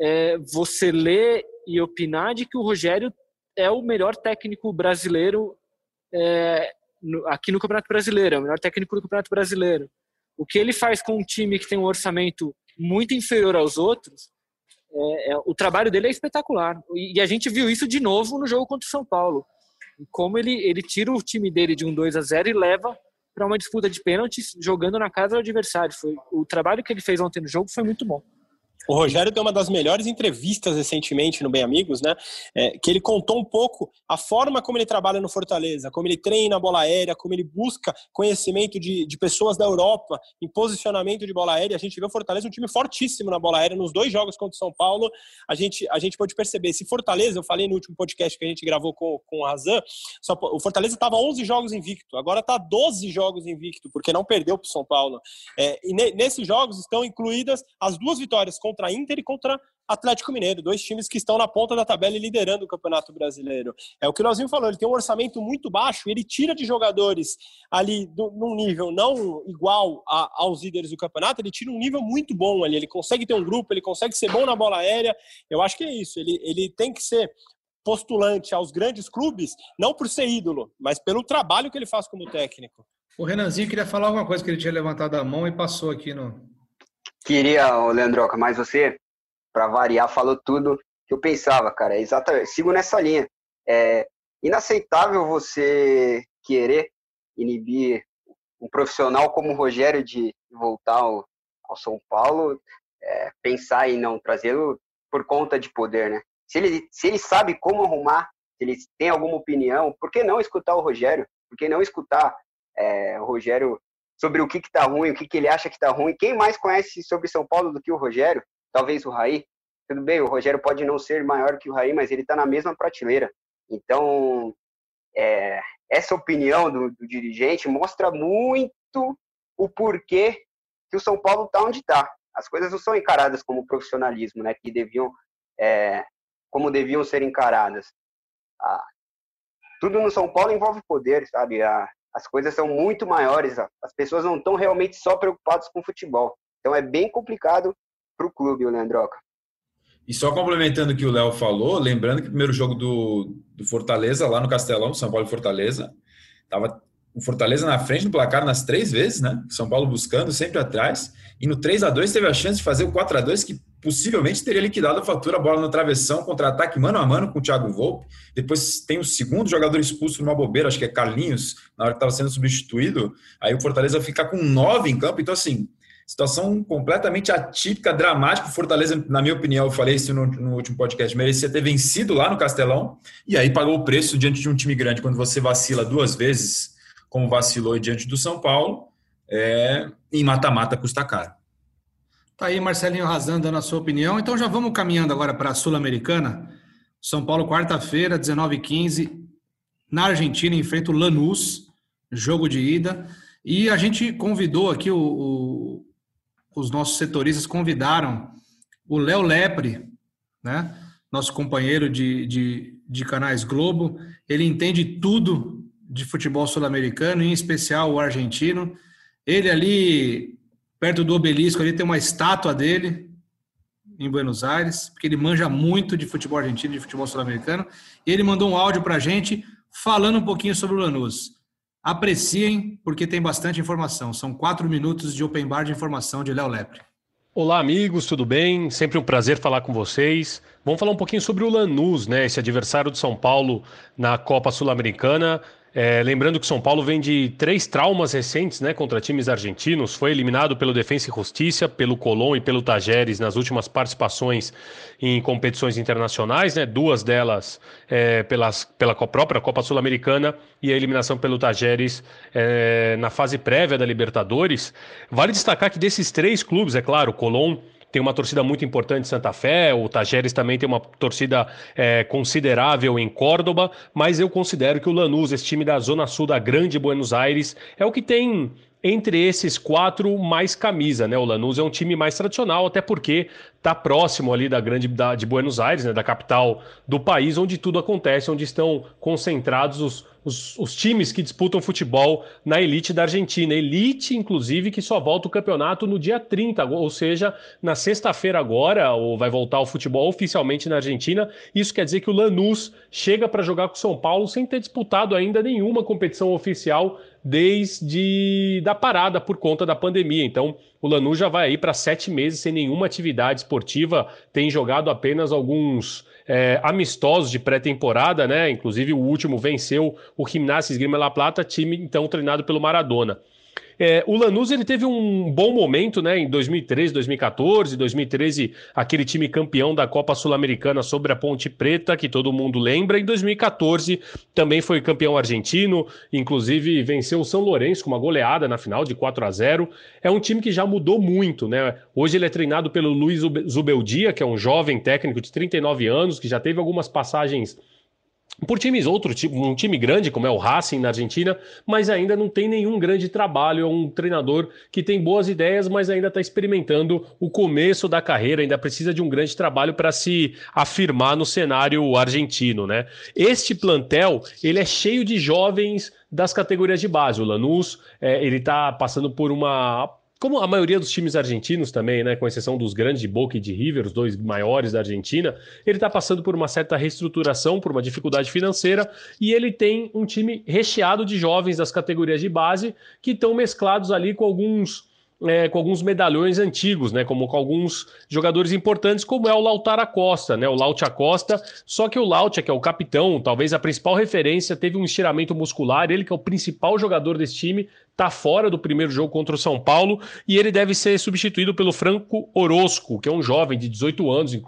é, você ler e opinar de que o Rogério é o melhor técnico brasileiro é, no, aqui no Campeonato Brasileiro, é o melhor técnico do Campeonato Brasileiro. O que ele faz com um time que tem um orçamento muito inferior aos outros, é, é, o trabalho dele é espetacular. E, e a gente viu isso de novo no jogo contra o São Paulo. Como ele, ele tira o time dele de um 2 a 0 e leva para uma disputa de pênaltis jogando na casa do adversário. Foi, o trabalho que ele fez ontem no jogo foi muito bom. O Rogério deu uma das melhores entrevistas recentemente no Bem Amigos, né? É, que ele contou um pouco a forma como ele trabalha no Fortaleza, como ele treina a bola aérea, como ele busca conhecimento de, de pessoas da Europa em posicionamento de bola aérea. A gente vê o Fortaleza um time fortíssimo na bola aérea. Nos dois jogos contra o São Paulo, a gente, a gente pode perceber. Se Fortaleza, eu falei no último podcast que a gente gravou com, com o Razan, só, o Fortaleza estava 11 jogos invicto, agora está 12 jogos invicto, porque não perdeu para o São Paulo. É, e ne, nesses jogos estão incluídas as duas vitórias com contra Inter e contra Atlético Mineiro, dois times que estão na ponta da tabela e liderando o Campeonato Brasileiro. É o que o Leozinho falou, ele tem um orçamento muito baixo, ele tira de jogadores ali do, num nível não igual a, aos líderes do campeonato, ele tira um nível muito bom ali, ele consegue ter um grupo, ele consegue ser bom na bola aérea, eu acho que é isso, ele, ele tem que ser postulante aos grandes clubes, não por ser ídolo, mas pelo trabalho que ele faz como técnico. O Renanzinho queria falar alguma coisa que ele tinha levantado a mão e passou aqui no, Queria, Leandroca, mas você, para variar, falou tudo que eu pensava, cara. É exatamente, sigo nessa linha. É inaceitável você querer inibir um profissional como o Rogério de voltar ao, ao São Paulo, é, pensar em não trazê-lo por conta de poder, né? Se ele, se ele sabe como arrumar, se ele tem alguma opinião, por que não escutar o Rogério? Por que não escutar é, o Rogério sobre o que está ruim, o que, que ele acha que está ruim. Quem mais conhece sobre São Paulo do que o Rogério? Talvez o Raí. Tudo bem, o Rogério pode não ser maior que o Raí, mas ele está na mesma prateleira. Então, é, essa opinião do, do, dirigente mostra muito o porquê que o São Paulo está onde está. As coisas não são encaradas como profissionalismo, né? Que deviam, é, como deviam ser encaradas. Ah, tudo no São Paulo envolve poder, sabe? A, as coisas são muito maiores. As pessoas não estão realmente só preocupadas com futebol. Então é bem complicado para o clube, o Leandroca. E só complementando o que o Léo falou, lembrando que o primeiro jogo do, do Fortaleza, lá no Castelão, São Paulo e Fortaleza, estava o Fortaleza na frente do placar nas três vezes, né? São Paulo buscando, sempre atrás. E no 3 a 2 teve a chance de fazer o 4 a 2 que possivelmente teria liquidado a fatura, a bola no travessão, contra-ataque mano a mano com o Thiago Volpe. Depois tem o segundo jogador expulso numa bobeira, acho que é Carlinhos, na hora que estava sendo substituído. Aí o Fortaleza fica com nove em campo. Então, assim, Situação completamente atípica, dramática. Fortaleza, na minha opinião, eu falei isso no, no, último podcast, merecia ter vencido lá no Castelão e aí pagou o preço diante de um time grande. Quando você vacila duas vezes, como vacilou diante do São Paulo, é, em mata-mata custa caro. Tá aí, Marcelinho Razan, dando a sua opinião. Então já vamos caminhando agora para a Sul-Americana. São Paulo, quarta-feira, 19h15, na Argentina, enfrenta o Lanús, jogo de ida. E a gente convidou aqui o, o os nossos setoristas convidaram o Léo Lepre, né? nosso companheiro de, de, de canais Globo. Ele entende tudo de futebol sul-americano, em especial o argentino. Ele ali, perto do obelisco, ali tem uma estátua dele em Buenos Aires, porque ele manja muito de futebol argentino, de futebol sul-americano. E ele mandou um áudio para a gente falando um pouquinho sobre o Lanús. Apreciem, porque tem bastante informação. São quatro minutos de open bar de informação de Léo Lepre. Olá, amigos, tudo bem? Sempre um prazer falar com vocês. Vamos falar um pouquinho sobre o Lanús, né? Esse adversário de São Paulo na Copa Sul-Americana. É, lembrando que São Paulo vem de três traumas recentes né, contra times argentinos. Foi eliminado pelo Defensa e Justiça, pelo Colón e pelo Tajeres nas últimas participações em competições internacionais, né, duas delas é, pelas, pela própria Copa Sul-Americana e a eliminação pelo Tajeres é, na fase prévia da Libertadores. Vale destacar que desses três clubes, é claro, Colón tem uma torcida muito importante em Santa Fé, o Tajeres também tem uma torcida é, considerável em Córdoba, mas eu considero que o Lanús, esse time da Zona Sul da Grande Buenos Aires, é o que tem entre esses quatro mais camisa, né? O Lanús é um time mais tradicional, até porque está próximo ali da grande da, de Buenos Aires, né? Da capital do país, onde tudo acontece, onde estão concentrados os, os, os, times que disputam futebol na elite da Argentina. Elite, inclusive, que só volta o campeonato no dia 30, ou seja, na sexta-feira agora, ou vai voltar o futebol oficialmente na Argentina. Isso quer dizer que o Lanús chega para jogar com o São Paulo sem ter disputado ainda nenhuma competição oficial desde da parada por conta da pandemia. Então, o Lanús já vai aí para sete meses sem nenhuma atividade esportiva, tem jogado apenas alguns é, amistosos de pré-temporada, né? Inclusive o último venceu o Gimnasia Esgrima La Plata, time então treinado pelo Maradona. É, o Lanús ele teve um bom momento né, em 2013, 2014, 2013, aquele time campeão da Copa Sul-Americana sobre a Ponte Preta, que todo mundo lembra. Em 2014 também foi campeão argentino, inclusive venceu o São Lourenço com uma goleada na final de 4 a 0. É um time que já mudou muito, né? Hoje ele é treinado pelo Luiz Zubeldia, que é um jovem técnico de 39 anos, que já teve algumas passagens por times outro tipo, um time grande como é o Racing na Argentina, mas ainda não tem nenhum grande trabalho, é um treinador que tem boas ideias, mas ainda está experimentando o começo da carreira, ainda precisa de um grande trabalho para se afirmar no cenário argentino, né? Este plantel, ele é cheio de jovens das categorias de base. O Lanús, é, ele está passando por uma como a maioria dos times argentinos também, né, com exceção dos grandes de Boca e de River, os dois maiores da Argentina, ele está passando por uma certa reestruturação, por uma dificuldade financeira, e ele tem um time recheado de jovens das categorias de base que estão mesclados ali com alguns é, com alguns medalhões antigos, né? Como com alguns jogadores importantes, como é o Lautaro Acosta, né? O Laut Acosta. Só que o Laut, que é o capitão, talvez a principal referência, teve um estiramento muscular. Ele, que é o principal jogador desse time, tá fora do primeiro jogo contra o São Paulo e ele deve ser substituído pelo Franco Orozco, que é um jovem de 18 anos,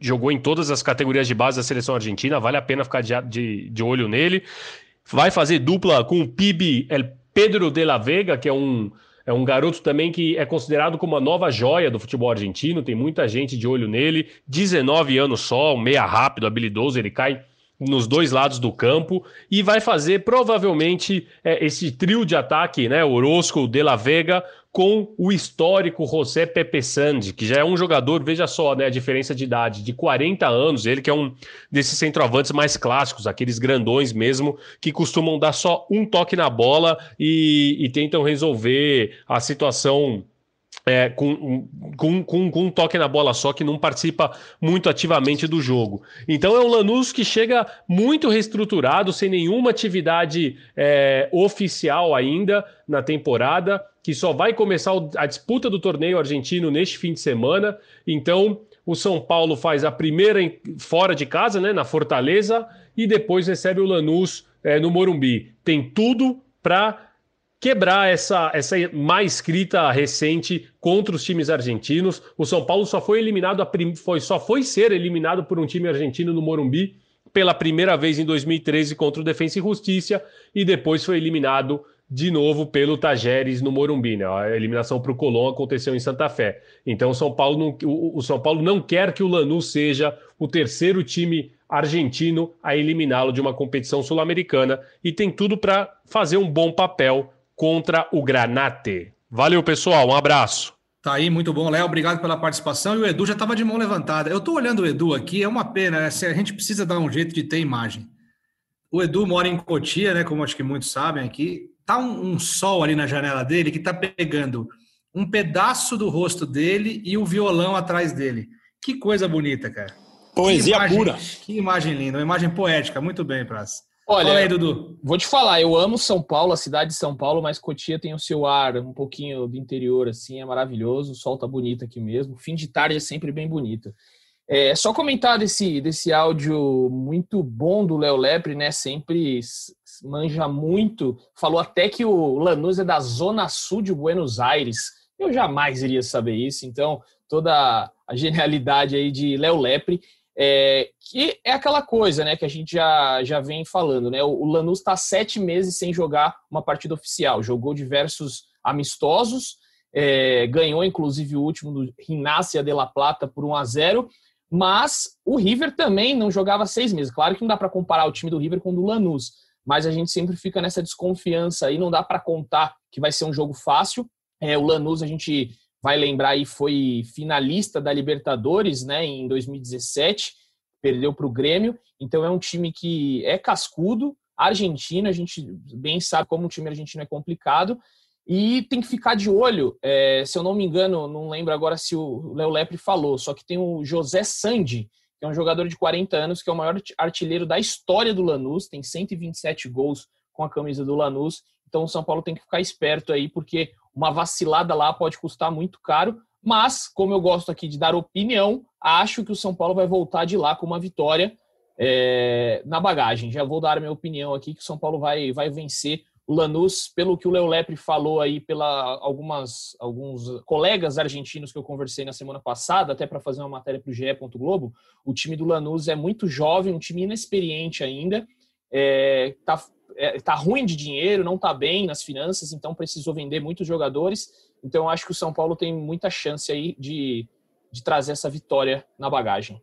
jogou em todas as categorias de base da seleção argentina. Vale a pena ficar de, de, de olho nele. Vai fazer dupla com o PIB El Pedro de la Vega, que é um é um garoto também que é considerado como uma nova joia do futebol argentino, tem muita gente de olho nele. 19 anos só, um meia rápido, habilidoso, ele cai nos dois lados do campo e vai fazer provavelmente é, esse trio de ataque, né? Orozco, De La Vega, com o histórico José Pepe Sandi, que já é um jogador, veja só, né, a diferença de idade, de 40 anos, ele que é um desses centroavantes mais clássicos, aqueles grandões mesmo, que costumam dar só um toque na bola e, e tentam resolver a situação é, com, com, com, um toque na bola só, que não participa muito ativamente do jogo. Então é um Lanús que chega muito reestruturado, sem nenhuma atividade é, oficial ainda na temporada, que só vai começar a disputa do torneio argentino neste fim de semana. Então o São Paulo faz a primeira fora de casa, né, na Fortaleza, e depois recebe o Lanús é, no Morumbi. Tem tudo para quebrar essa, essa má escrita recente contra os times argentinos. O São Paulo só foi eliminado, foi, só foi ser eliminado por um time argentino no Morumbi pela primeira vez em 2013 contra o Defensa e Justiça e depois foi eliminado de novo pelo Tajeres no Morumbi. Né? A eliminação para o Colón aconteceu em Santa Fé. Então São Paulo não, o, o São Paulo não quer que o Lanús seja o terceiro time argentino a eliminá-lo de uma competição sul-americana e tem tudo para fazer um bom papel contra o Granate. Valeu, pessoal. Um abraço. Tá aí, muito bom, Léo. Obrigado pela participação. E o Edu já estava de mão levantada. Eu estou olhando o Edu aqui, é uma pena, né? a gente precisa dar um jeito de ter imagem. O Edu mora em Cotia, né? Como acho que muitos sabem aqui. Tá um, um sol ali na janela dele que tá pegando um pedaço do rosto dele e o violão atrás dele. Que coisa bonita, cara. Poesia imagem, pura. Que imagem linda, uma imagem poética. Muito bem, Praça. Olha, Fala aí, Dudu. Vou te falar, eu amo São Paulo, a cidade de São Paulo, mas Cotia tem o seu ar um pouquinho do interior, assim, é maravilhoso. O sol tá bonito aqui mesmo. Fim de tarde é sempre bem bonito. É só comentar desse, desse áudio muito bom do Léo Lepre, né? Sempre manja muito. Falou até que o Lanús é da zona sul de Buenos Aires. Eu jamais iria saber isso. Então, toda a genialidade aí de Léo Lepre. É, que é aquela coisa né, que a gente já, já vem falando. Né? O, Lanús está sete meses sem jogar uma partida oficial. Jogou diversos amistosos, é, ganhou inclusive o último do Rinácia de La Plata por 1 a 0 mas o River também não jogava seis meses. Claro que não dá para comparar o time do River com o do Lanús, mas a gente sempre fica nessa desconfiança aí, não dá para contar que vai ser um jogo fácil. É, o Lanús, a gente vai lembrar aí, foi finalista da Libertadores né, em 2017, perdeu para o Grêmio, então é um time que é cascudo, argentino, a gente bem sabe como o time argentino é complicado, e tem que ficar de olho, é, se eu não me engano, não lembro agora se o Léo Lepre falou, só que tem o José Sandi, que é um jogador de 40 anos, que é o maior artilheiro da história do Lanús, tem 127 gols com a camisa do Lanús, então o São Paulo tem que ficar esperto aí, porque uma vacilada lá pode custar muito caro, mas, como eu gosto aqui de dar opinião, acho que o São Paulo vai voltar de lá com uma vitória é, na bagagem. Já vou dar a minha opinião aqui que o São Paulo vai, vai vencer o Lanús, pelo que o Leo Lepre falou aí, pela algumas alguns colegas argentinos que eu conversei na semana passada, até para fazer uma matéria para o GE. Globo, o time do Lanús é muito jovem, um time inexperiente ainda, é, tá é, tá ruim de dinheiro, não tá bem nas finanças, então precisou vender muitos jogadores. Então eu acho que o São Paulo tem muita chance aí de, de trazer essa vitória na bagagem.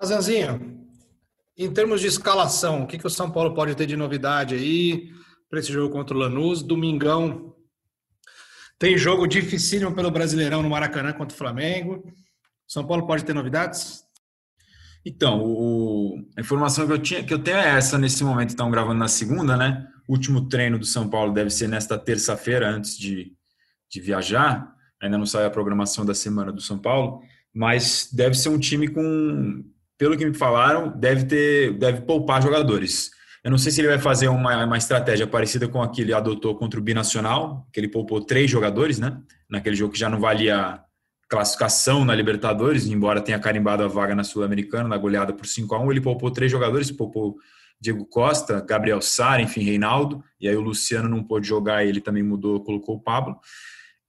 Razanzinho, em termos de escalação, o que, que o São Paulo pode ter de novidade aí para esse jogo contra o Lanús? Domingão tem jogo dificílimo pelo Brasileirão no Maracanã contra o Flamengo. São Paulo pode ter novidades? Então, o, a informação que eu, tinha, que eu tenho é essa nesse momento, estão gravando na segunda, né? O último treino do São Paulo deve ser nesta terça-feira, antes de, de viajar. Ainda não sai a programação da semana do São Paulo, mas deve ser um time com, pelo que me falaram, deve ter, deve poupar jogadores. Eu não sei se ele vai fazer uma, uma estratégia parecida com a que ele adotou contra o Binacional, que ele poupou três jogadores, né? Naquele jogo que já não valia classificação na Libertadores, embora tenha carimbado a vaga na Sul-Americana, na goleada por 5 a 1 ele poupou três jogadores, poupou Diego Costa, Gabriel Sara, enfim, Reinaldo, e aí o Luciano não pôde jogar, ele também mudou, colocou o Pablo.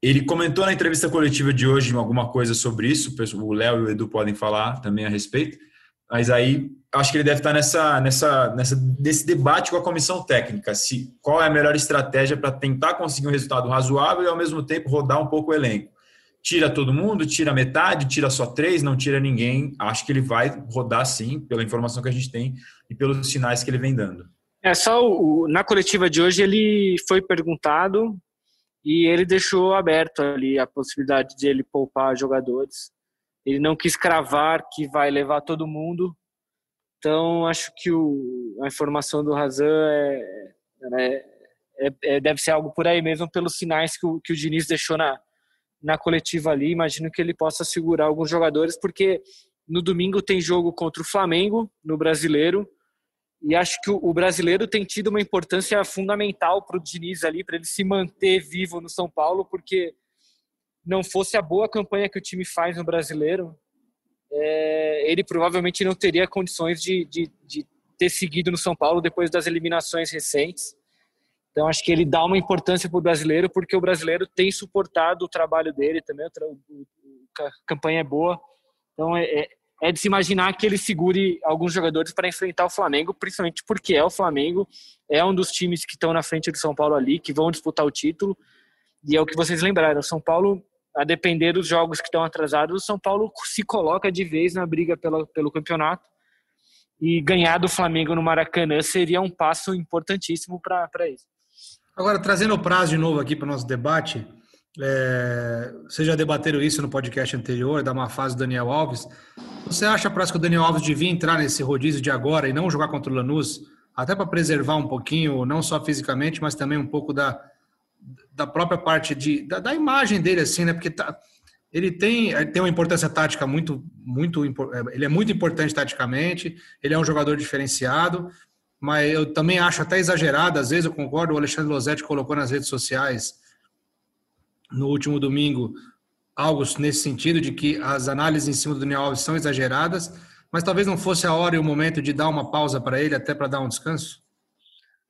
Ele comentou na entrevista coletiva de hoje alguma coisa sobre isso, o Léo e o Edu podem falar também a respeito, mas aí acho que ele deve estar nessa, nessa, nessa desse debate com a comissão técnica, se qual é a melhor estratégia para tentar conseguir um resultado razoável e ao mesmo tempo rodar um pouco o elenco tira todo mundo, tira metade, tira só três, não tira ninguém. Acho que ele vai rodar sim, pela informação que a gente tem e pelos sinais que ele vem dando. É só o, na coletiva de hoje ele foi perguntado e ele deixou aberto ali a possibilidade de ele poupar jogadores. Ele não quis cravar que vai levar todo mundo. Então acho que o, a informação do Razan é, é, é, é, deve ser algo por aí mesmo pelos sinais que o, que o Diniz deixou na, na coletiva ali. Imagino que ele possa segurar alguns jogadores, porque no domingo tem jogo contra o Flamengo, no brasileiro. E acho que o brasileiro tem tido uma importância fundamental para o Diniz ali, para ele se manter vivo no São Paulo, porque não fosse a boa campanha que o time faz no brasileiro, é, ele provavelmente não teria condições de, de, de ter seguido no São Paulo depois das eliminações recentes. Então acho que ele dá uma importância para o brasileiro porque o brasileiro tem suportado o trabalho dele também, a campanha é boa. Então é, é, é de se imaginar que ele segure alguns jogadores para enfrentar o Flamengo, principalmente porque é o Flamengo, é um dos times que estão na frente do São Paulo ali, que vão disputar o título. E é o que vocês lembraram, São Paulo, a depender dos jogos que estão atrasados, o São Paulo se coloca de vez na briga pelo, pelo campeonato. E ganhar do Flamengo no Maracanã seria um passo importantíssimo para isso. Agora, trazendo o prazo de novo aqui para o nosso debate, é, vocês já debateram isso no podcast anterior, da má fase do Daniel Alves. Você acha, Prazo, que o Daniel Alves devia entrar nesse rodízio de agora e não jogar contra o Lanús, até para preservar um pouquinho, não só fisicamente, mas também um pouco da, da própria parte de, da, da imagem dele, assim, né? Porque tá, ele tem, tem uma importância tática muito, muito, ele é muito importante taticamente, ele é um jogador diferenciado, mas eu também acho até exagerado, às vezes eu concordo, o Alexandre Losetti colocou nas redes sociais no último domingo algo nesse sentido, de que as análises em cima do Daniel Alves são exageradas, mas talvez não fosse a hora e o momento de dar uma pausa para ele, até para dar um descanso?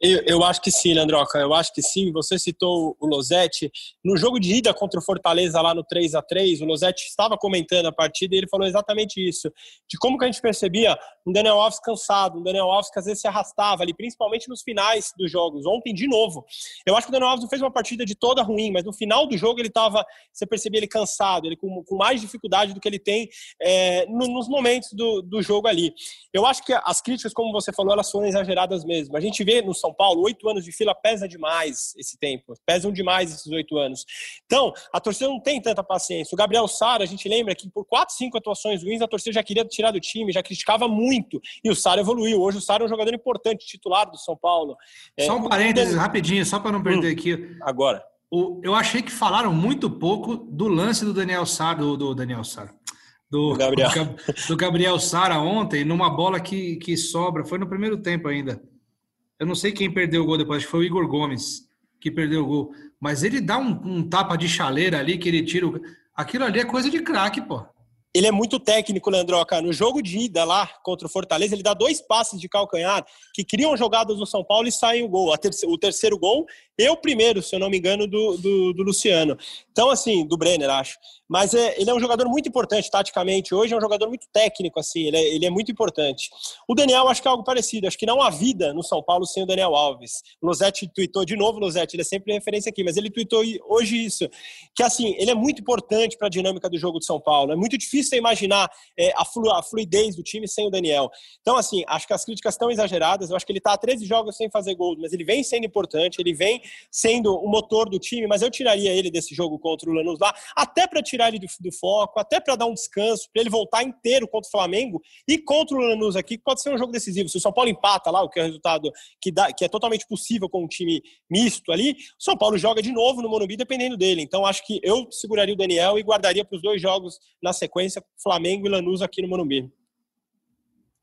Eu, eu, acho que sim, Leandroca. Eu acho que sim. Você citou o Losetti. No jogo de ida contra o Fortaleza, lá no 3 a 3 o Losetti estava comentando a partida e ele falou exatamente isso. De como que a gente percebia um Daniel Alves cansado, um Daniel Alves que às vezes se arrastava ali, principalmente nos finais dos jogos. Ontem, de novo. Eu acho que o Daniel Alves não fez uma partida de toda ruim, mas no final do jogo ele estava, você percebia ele cansado, ele com, com mais dificuldade do que ele tem é, no, nos momentos do, do jogo ali. Eu acho que as críticas, como você falou, elas foram exageradas mesmo. A gente vê no São Paulo, oito anos de fila pesa demais esse tempo, pesam demais esses oito anos. Então, a torcida não tem tanta paciência. O Gabriel Sara, a gente lembra que por quatro, cinco atuações ruins, a torcida já queria tirar do time, já criticava muito. E o Sara evoluiu. Hoje o Sara é um jogador importante, titular do São Paulo. É, só um parênteses rapidinho, só para não perder hum, aqui. Agora. O, eu achei que falaram muito pouco do lance do Daniel Sara, do, do Daniel Sara. Do, do, Gabriel. do Gabriel Sara ontem, numa bola que, que sobra, foi no primeiro tempo ainda. Eu não sei quem perdeu o gol depois, acho que foi o Igor Gomes que perdeu o gol. Mas ele dá um, um tapa de chaleira ali, que ele tira. O... Aquilo ali é coisa de craque, pô ele é muito técnico, Leandroca. No jogo de ida lá contra o Fortaleza, ele dá dois passes de calcanhar que criam jogadas no São Paulo e saem o gol. o terceiro gol e o primeiro, se eu não me engano, do, do, do Luciano. Então, assim, do Brenner, acho. Mas é, ele é um jogador muito importante taticamente. Hoje é um jogador muito técnico, assim, ele é, ele é muito importante. O Daniel, acho que é algo parecido. Acho que não há vida no São Paulo sem o Daniel Alves. O Losetti tweetou de novo, Losetti, ele é sempre referência aqui, mas ele tweetou hoje isso. Que, assim, ele é muito importante para a dinâmica do jogo de São Paulo. É muito difícil imaginar é, a, flu, a fluidez do time sem o Daniel. Então, assim, acho que as críticas estão exageradas. Eu acho que ele está há 13 jogos sem fazer gol, mas ele vem sendo importante, ele vem sendo o motor do time, mas eu tiraria ele desse jogo contra o Lanús lá, até para tirar ele do, do, foco, até para dar um descanso, para ele voltar inteiro contra o Flamengo e contra o Lanús aqui, que pode ser um jogo decisivo. Se o São Paulo empata lá, o que é o resultado que, dá, que é totalmente possível com um time misto ali, o São Paulo joga de novo no Morumbi dependendo dele. Então acho que eu seguraria o Daniel e guardaria para os dois jogos na sequência, Flamengo e Lanús aqui no Morumbi.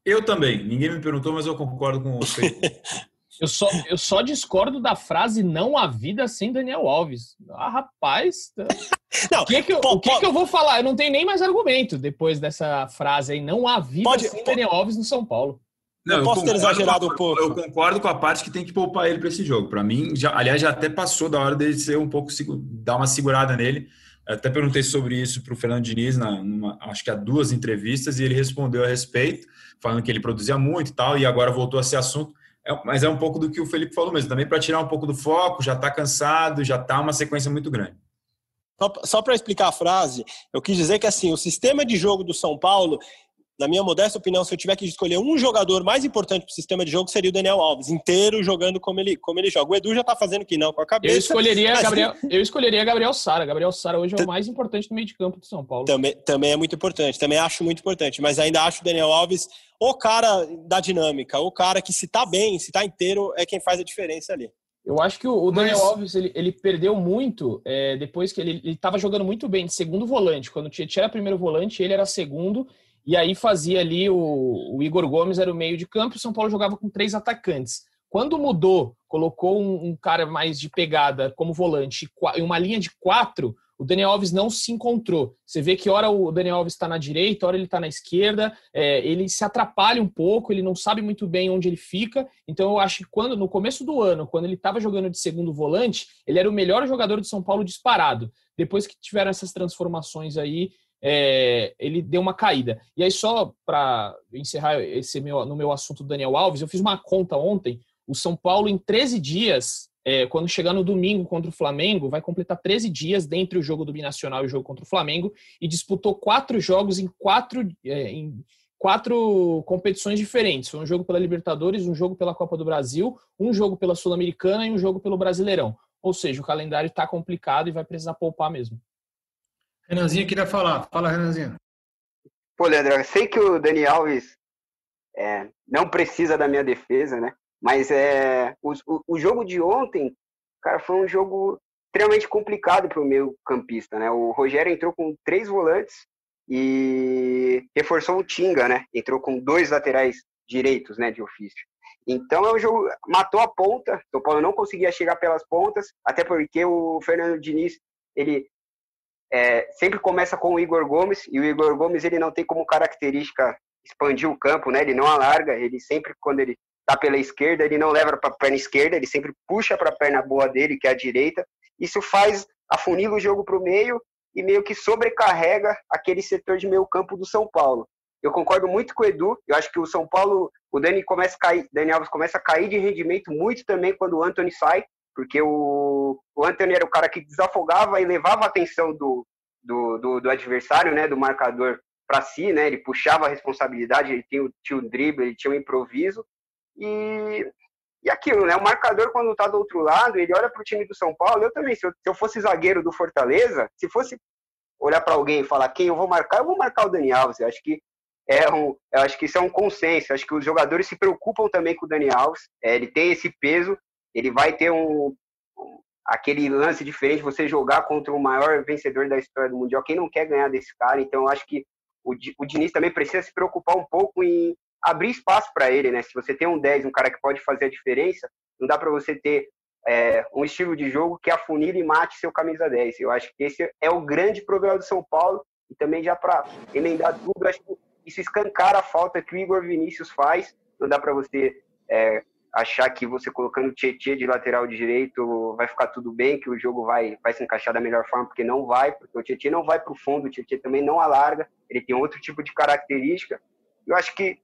Eu também. Ninguém me perguntou, mas eu concordo com você. Eu só, eu só discordo da frase não há vida sem Daniel Alves. Ah, rapaz. Não, o que, que, eu, pode, o que, que, eu vou falar? Eu não tenho nem mais argumento depois dessa frase aí. Não há vida pode, sem pode. Daniel Alves no São Paulo. Não, eu, posso ter exagerado um pouco. Eu concordo com a parte que tem que poupar ele para esse jogo. Para mim, já, aliás, já até passou da hora dele ser um pouco dar uma segurada nele. Eu até perguntei sobre isso para o Fernando Diniz, na, numa, acho que há duas entrevistas, e ele respondeu a respeito, falando que ele produzia muito e tal, e agora voltou a ser assunto. É, mas é um pouco do que o Felipe falou mesmo, também para tirar um pouco do foco, já está cansado, já está uma sequência muito grande. Só, só para explicar a frase, eu quis dizer que assim, o sistema de jogo do São Paulo na minha modesta opinião, se eu tiver que escolher um jogador mais importante para o sistema de jogo, seria o Daniel Alves, inteiro jogando como ele, como ele joga. O Edu já está fazendo que não com a cabeça. Eu escolheria, mas... Gabriel, eu escolheria Gabriel Sara. Gabriel Sara hoje é o mais importante no meio de campo do São Paulo. Também, também é muito importante, também acho muito importante, mas ainda acho o Daniel Alves o cara da dinâmica, o cara que se está bem, se está inteiro, é quem faz a diferença ali. Eu acho que o Daniel Mas... Alves ele, ele, perdeu muito é, depois que ele estava jogando muito bem de segundo volante. Quando tinha, tinha primeiro volante, ele era segundo e aí fazia ali o, o Igor Gomes era o meio de campo o São Paulo jogava com três atacantes. Quando mudou, colocou um, um cara mais de pegada como volante e uma linha de quatro, o Daniel Alves não se encontrou. Você vê que hora o Daniel Alves está na direita, hora ele está na esquerda, é, ele se atrapalha um pouco, ele não sabe muito bem onde ele fica. Então eu acho que quando no começo do ano, quando ele estava jogando de segundo volante, ele era o melhor jogador de São Paulo disparado. Depois que tiveram essas transformações aí, é, ele deu uma caída. E aí, só para encerrar esse meu, no meu assunto do Daniel Alves, eu fiz uma conta ontem. O São Paulo, em 13 dias, é, quando chegar no domingo contra o Flamengo, vai completar 13 dias dentre o jogo do Binacional e o jogo contra o Flamengo e disputou quatro jogos em quatro, é, em quatro competições diferentes. Um jogo pela Libertadores, um jogo pela Copa do Brasil, um jogo pela Sul-Americana e um jogo pelo Brasileirão. Ou seja, o calendário está complicado e vai precisar poupar mesmo. Renanzinho queria falar. Fala, Renanzinho. Pô, Leandro, eu sei que o Dani Alves é, não precisa da minha defesa, né? Mas é, o, o, jogo de ontem, cara, foi um jogo extremamente complicado para o meio campista, né? O Rogério entrou com três volantes e reforçou o Tinga, né? Entrou com dois laterais direitos, né, de ofício. Então é um jogo matou a ponta. O Paulo não conseguia chegar pelas pontas, até porque o Fernando Diniz ele é, sempre começa com o Igor Gomes, e o Igor Gomes ele não tem como característica expandir o campo, né? Ele não alarga, ele sempre, quando ele tá pela esquerda, ele não leva para a perna esquerda, ele sempre puxa para a perna boa dele, que é a direita. Isso faz afunila o jogo para o meio e meio que sobrecarrega aquele setor de meio campo do São Paulo. Eu concordo muito com o Edu, eu acho que o São Paulo, o Dani começa a cair, Dani Alves começa a cair de rendimento muito também quando o Anthony sai, porque o, o Anthony era o cara que desafogava e levava a atenção do, do, do, do adversário, né, do marcador para si, né, ele puxava a responsabilidade, ele tinha, tinha o drible, ele tinha o improviso, e, e aquilo, né, o marcador quando está do outro lado, ele olha para o time do São Paulo, eu também, se eu, se eu fosse zagueiro do Fortaleza, se fosse olhar para alguém e falar quem eu vou marcar, eu vou marcar o Dani Alves, eu acho que é um, eu acho que isso é um consenso, acho que os jogadores se preocupam também com o Dani Alves, é, ele tem esse peso, ele vai ter um, aquele lance diferente, você jogar contra o maior vencedor da história do Mundial. Quem não quer ganhar desse cara? Então, eu acho que o, o Diniz também precisa se preocupar um pouco em abrir espaço para ele, né? Se você tem um 10, um cara que pode fazer a diferença, não dá para você ter é, um estilo de jogo que afunile e mate seu camisa 10. Eu acho que esse é o grande problema do São Paulo e também já para emendar tudo, acho que isso escancara a falta que o Igor Vinícius faz. Não dá para você é, achar que você colocando o Tietchan de lateral direito vai ficar tudo bem, que o jogo vai, vai se encaixar da melhor forma, porque não vai, porque o Tietchan não vai para o fundo, o Tietchan também não alarga, ele tem outro tipo de característica. Eu acho que,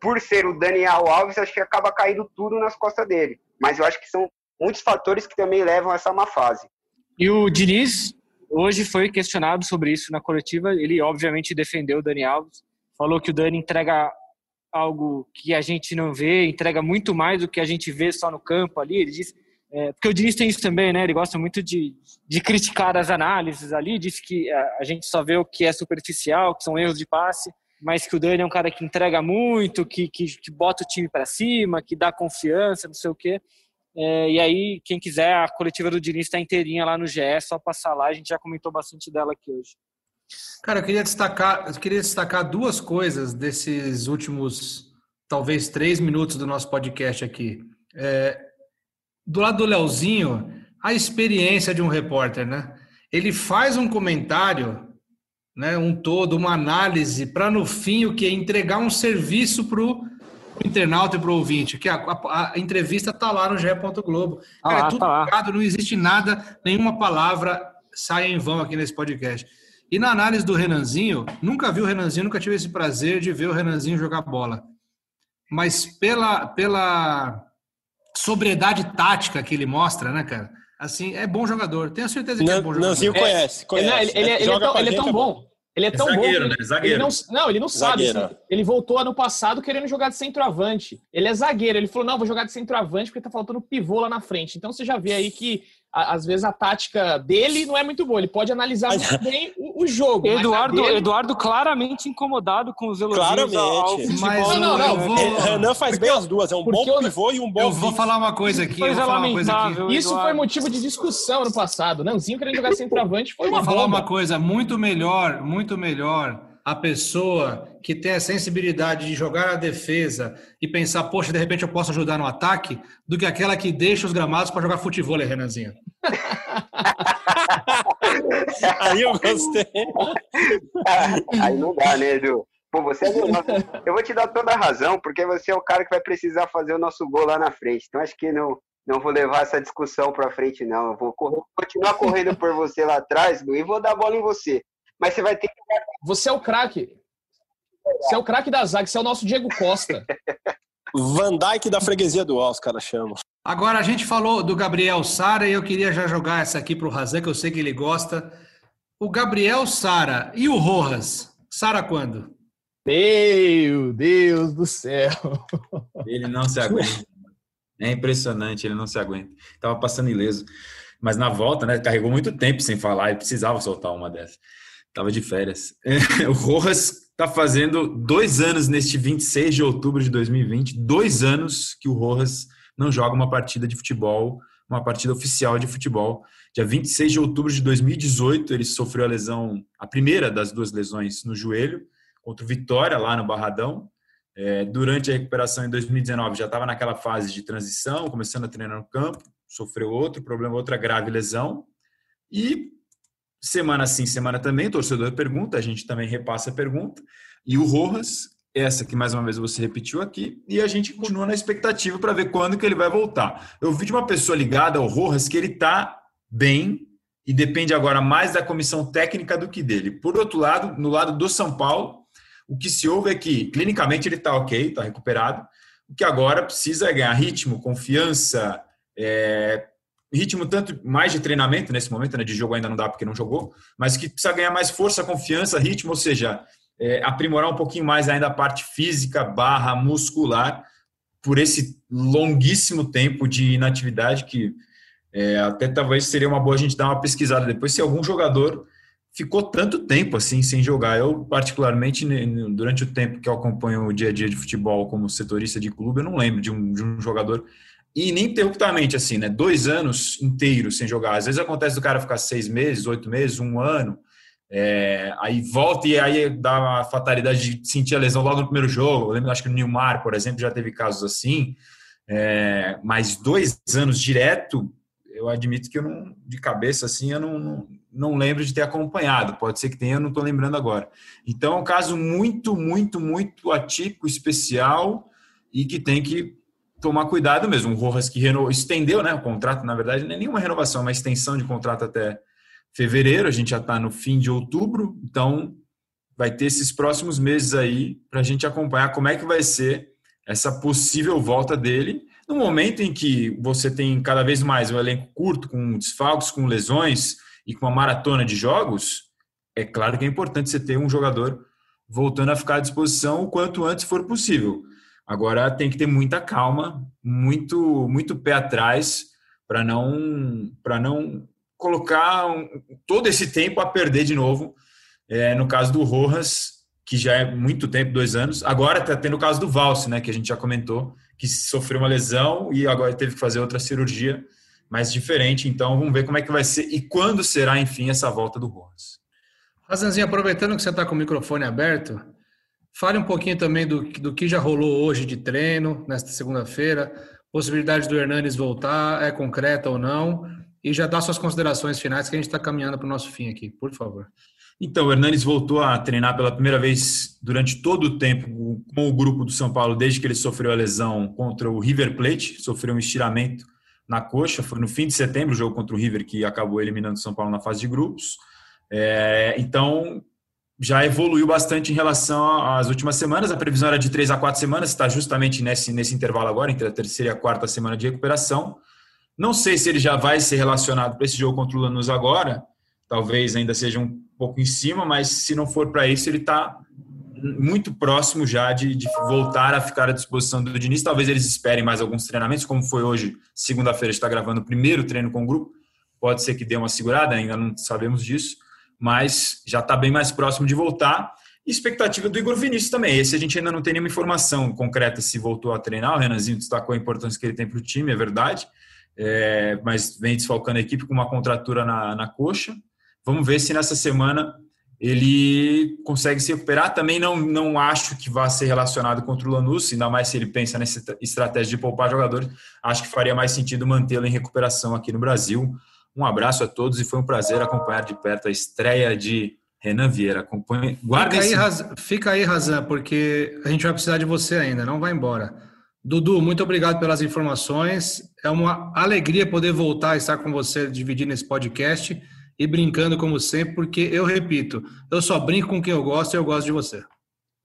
por ser o Daniel Alves, acho que acaba caindo tudo nas costas dele. Mas eu acho que são muitos fatores que também levam a essa má fase. E o Diniz hoje foi questionado sobre isso na coletiva. Ele, obviamente, defendeu o Dani Alves, falou que o Dani entrega algo que a gente não vê, entrega muito mais do que a gente vê só no campo ali. Ele diz, é, porque o Diniz tem isso também, né? Ele gosta muito de, de criticar as análises ali, diz que a, a, gente só vê o que é superficial, que são erros de passe, mas que o Dani é um cara que entrega muito, que, que, que bota o time para cima, que dá confiança, não sei o quê. É, e aí, quem quiser, a coletiva do Diniz está inteirinha lá no GE, é só passar lá, a gente já comentou bastante dela aqui hoje. Cara, eu queria destacar, eu queria destacar duas coisas desses últimos, talvez, três minutos do nosso podcast aqui. É, do lado do Leozinho, a experiência de um repórter, né? Ele faz um comentário, né, um todo, uma análise, para no fim o que entregar um serviço para o internauta e para o ouvinte, que a, a, a entrevista está lá no GE. Globo. Ah, é tudo tá não existe nada, nenhuma palavra sai em vão aqui nesse podcast. E na análise do Renanzinho, nunca vi o Renanzinho, nunca tive esse prazer de ver o Renanzinho jogar bola. Mas pela, pela sobriedade tática que ele mostra, né, cara? Assim, é bom jogador. Tenho certeza que é bom jogador. Renanzinho conhece, conhece. Ele, ele, ele, ele, é tão, ele é tão bom. Ele é tão é zagueiro, bom. Né? Zagueiro. Ele não, não, ele não sabe. Assim, ele voltou ano passado querendo jogar de centroavante. Ele é zagueiro. Ele falou: não, vou jogar de centroavante porque tá faltando pivô lá na frente. Então você já vê aí que às vezes a tática dele não é muito boa. Ele pode analisar muito bem o, o jogo. Eduardo, dele... Eduardo claramente incomodado com os elogios claramente. ao futebol. Mas não, não, não, vou... Renan faz bem as duas. É um bom pivô e um bom. Eu vou falar uma coisa aqui. Eu vou falar uma coisa aqui. Isso foi motivo de discussão no passado. Nanzinho querendo jogar centroavante foi uma Vou falar uma coisa muito melhor, muito melhor a pessoa que tem a sensibilidade de jogar a defesa e pensar, poxa, de repente eu posso ajudar no ataque, do que aquela que deixa os gramados para jogar futebol, Renanzinho. Aí eu gostei. Aí não dá, né, Edu? Pô, você é Eu vou te dar toda a razão, porque você é o cara que vai precisar fazer o nosso gol lá na frente. Então acho que não, não vou levar essa discussão para frente, não. Eu vou correr, continuar correndo por você lá atrás, e vou dar a bola em você. Mas você vai ter que. Você é o craque. Você é o craque da zaga, você é o nosso Diego Costa. Van Dyke da freguesia do Al, os caras chamam. Agora, a gente falou do Gabriel Sara e eu queria já jogar essa aqui para o Razan, que eu sei que ele gosta. O Gabriel Sara e o Rojas? Sara quando? Meu Deus do céu! Ele não se aguenta. É impressionante, ele não se aguenta. Tava passando ileso. Mas na volta, né? Carregou muito tempo sem falar e precisava soltar uma dessas. Tava de férias. o Rojas está fazendo dois anos neste 26 de outubro de 2020, dois anos que o Rojas não joga uma partida de futebol, uma partida oficial de futebol. Dia 26 de outubro de 2018, ele sofreu a lesão, a primeira das duas lesões no joelho, contra o Vitória, lá no Barradão. É, durante a recuperação em 2019, já estava naquela fase de transição, começando a treinar no campo, sofreu outro problema, outra grave lesão. E semana sim, semana também, o torcedor pergunta, a gente também repassa a pergunta. E o Rojas, essa que mais uma vez você repetiu aqui, e a gente continua na expectativa para ver quando que ele vai voltar. Eu vi de uma pessoa ligada ao Rojas que ele está bem e depende agora mais da comissão técnica do que dele. Por outro lado, no lado do São Paulo, o que se ouve é que clinicamente ele está ok, está recuperado. O que agora precisa é ganhar ritmo, confiança, é, ritmo tanto mais de treinamento nesse momento, né, de jogo ainda não dá porque não jogou, mas que precisa ganhar mais força, confiança, ritmo, ou seja, é, aprimorar um pouquinho mais ainda a parte física barra muscular por esse longuíssimo tempo de inatividade que é, até talvez seria uma boa a gente dar uma pesquisada depois se algum jogador ficou tanto tempo assim sem jogar. Eu, particularmente, durante o tempo que eu acompanho o dia a dia de futebol como setorista de clube, eu não lembro de um, de um jogador ininterruptamente, assim, né? Dois anos inteiros sem jogar. Às vezes acontece do cara ficar seis meses, oito meses, um ano, é, aí volta e aí dá a fatalidade de sentir a lesão logo no primeiro jogo. Eu lembro, acho que o Nilmar, por exemplo, já teve casos assim. É, mas dois anos direto, eu admito que eu não, de cabeça assim, eu não, não, não lembro de ter acompanhado. Pode ser que tenha, eu não estou lembrando agora. Então é um caso muito, muito, muito atípico, especial e que tem que tomar cuidado mesmo. O Rojas que reno... estendeu né, o contrato, na verdade, não é nenhuma renovação, é uma extensão de contrato até fevereiro, a gente já está no fim de outubro, então vai ter esses próximos meses aí para a gente acompanhar como é que vai ser essa possível volta dele, no momento em que você tem cada vez mais um elenco curto, com desfalques, com lesões e com uma maratona de jogos, é claro que é importante você ter um jogador voltando a ficar à disposição o quanto antes for possível. Agora tem que ter muita calma, muito muito pé atrás para não para não colocar um, todo esse tempo a perder de novo. É, no caso do Rojas, que já é muito tempo, dois anos. Agora está tendo o caso do Valse, né, que a gente já comentou, que sofreu uma lesão e agora teve que fazer outra cirurgia mais diferente. Então vamos ver como é que vai ser e quando será, enfim, essa volta do Rojas. Razanzinho, aproveitando que você está com o microfone aberto, Fale um pouquinho também do, do que já rolou hoje de treino, nesta segunda-feira, possibilidade do Hernanes voltar, é concreta ou não, e já dá suas considerações finais que a gente está caminhando para o nosso fim aqui, por favor. Então, o Hernanes voltou a treinar pela primeira vez durante todo o tempo com o grupo do São Paulo, desde que ele sofreu a lesão contra o River Plate, sofreu um estiramento na coxa, foi no fim de setembro o jogo contra o River que acabou eliminando o São Paulo na fase de grupos. É, então, já evoluiu bastante em relação às últimas semanas. A previsão era de três a quatro semanas, está justamente nesse, nesse intervalo agora, entre a terceira e a quarta semana de recuperação. Não sei se ele já vai ser relacionado para esse jogo contra o Lanús agora, talvez ainda seja um pouco em cima, mas se não for para isso, ele está muito próximo já de, de, voltar a ficar à disposição do Diniz. Talvez eles esperem mais alguns treinamentos, como foi hoje, segunda-feira, está gravando o primeiro treino com o grupo. Pode ser que dê uma segurada, ainda não sabemos disso mas já está bem mais próximo de voltar. E expectativa do Igor Vinícius também. Esse a gente ainda não tem nenhuma informação concreta se voltou a treinar. O Renanzinho destacou a importância que ele tem para o time, é verdade. É, mas vem desfalcando a equipe com uma contratura na, na coxa. Vamos ver se nessa semana ele consegue se recuperar. Também não, não acho que vá ser relacionado contra o Lanús, ainda mais se ele pensa nessa estratégia de poupar jogadores. Acho que faria mais sentido mantê-lo em recuperação aqui no Brasil Um abraço a todos e foi um prazer acompanhar de perto a estreia de Renan Vieira. Acompanhe, guarda fica, esse... aí, Razan, fica aí, Razan, porque a gente vai precisar de você ainda, não vai embora. Dudu, muito obrigado pelas informações. É uma alegria poder voltar a estar com você dividindo esse podcast e brincando como sempre, porque eu repito, eu só brinco com quem eu gosto e eu gosto de você.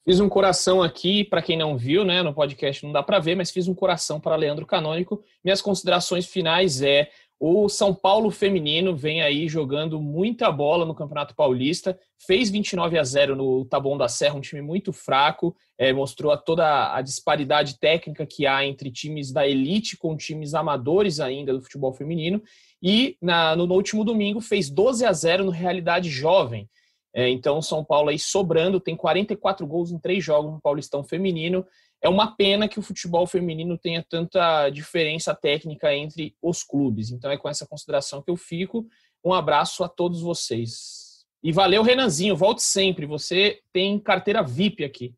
Fiz um coração aqui, para quem não viu, né, no podcast não dá para ver, mas fiz um coração para Leandro Canônico. Minhas considerações finais é o São Paulo feminino vem aí jogando muita bola no Campeonato Paulista, fez 29 a 0 no Taboão da Serra, um time muito fraco, é, mostrou toda a disparidade técnica que há entre times da elite com times amadores ainda do futebol feminino, e na, no, no último domingo fez 12 a 0 no Realidade Jovem. É, então, São Paulo aí sobrando, tem 44 gols em três jogos no Paulistão Feminino. É uma pena que o futebol feminino tenha tanta diferença técnica entre os clubes. Então, é com essa consideração que eu fico. Um abraço a todos vocês. E valeu, Renanzinho. Volte sempre. Você tem carteira VIP aqui.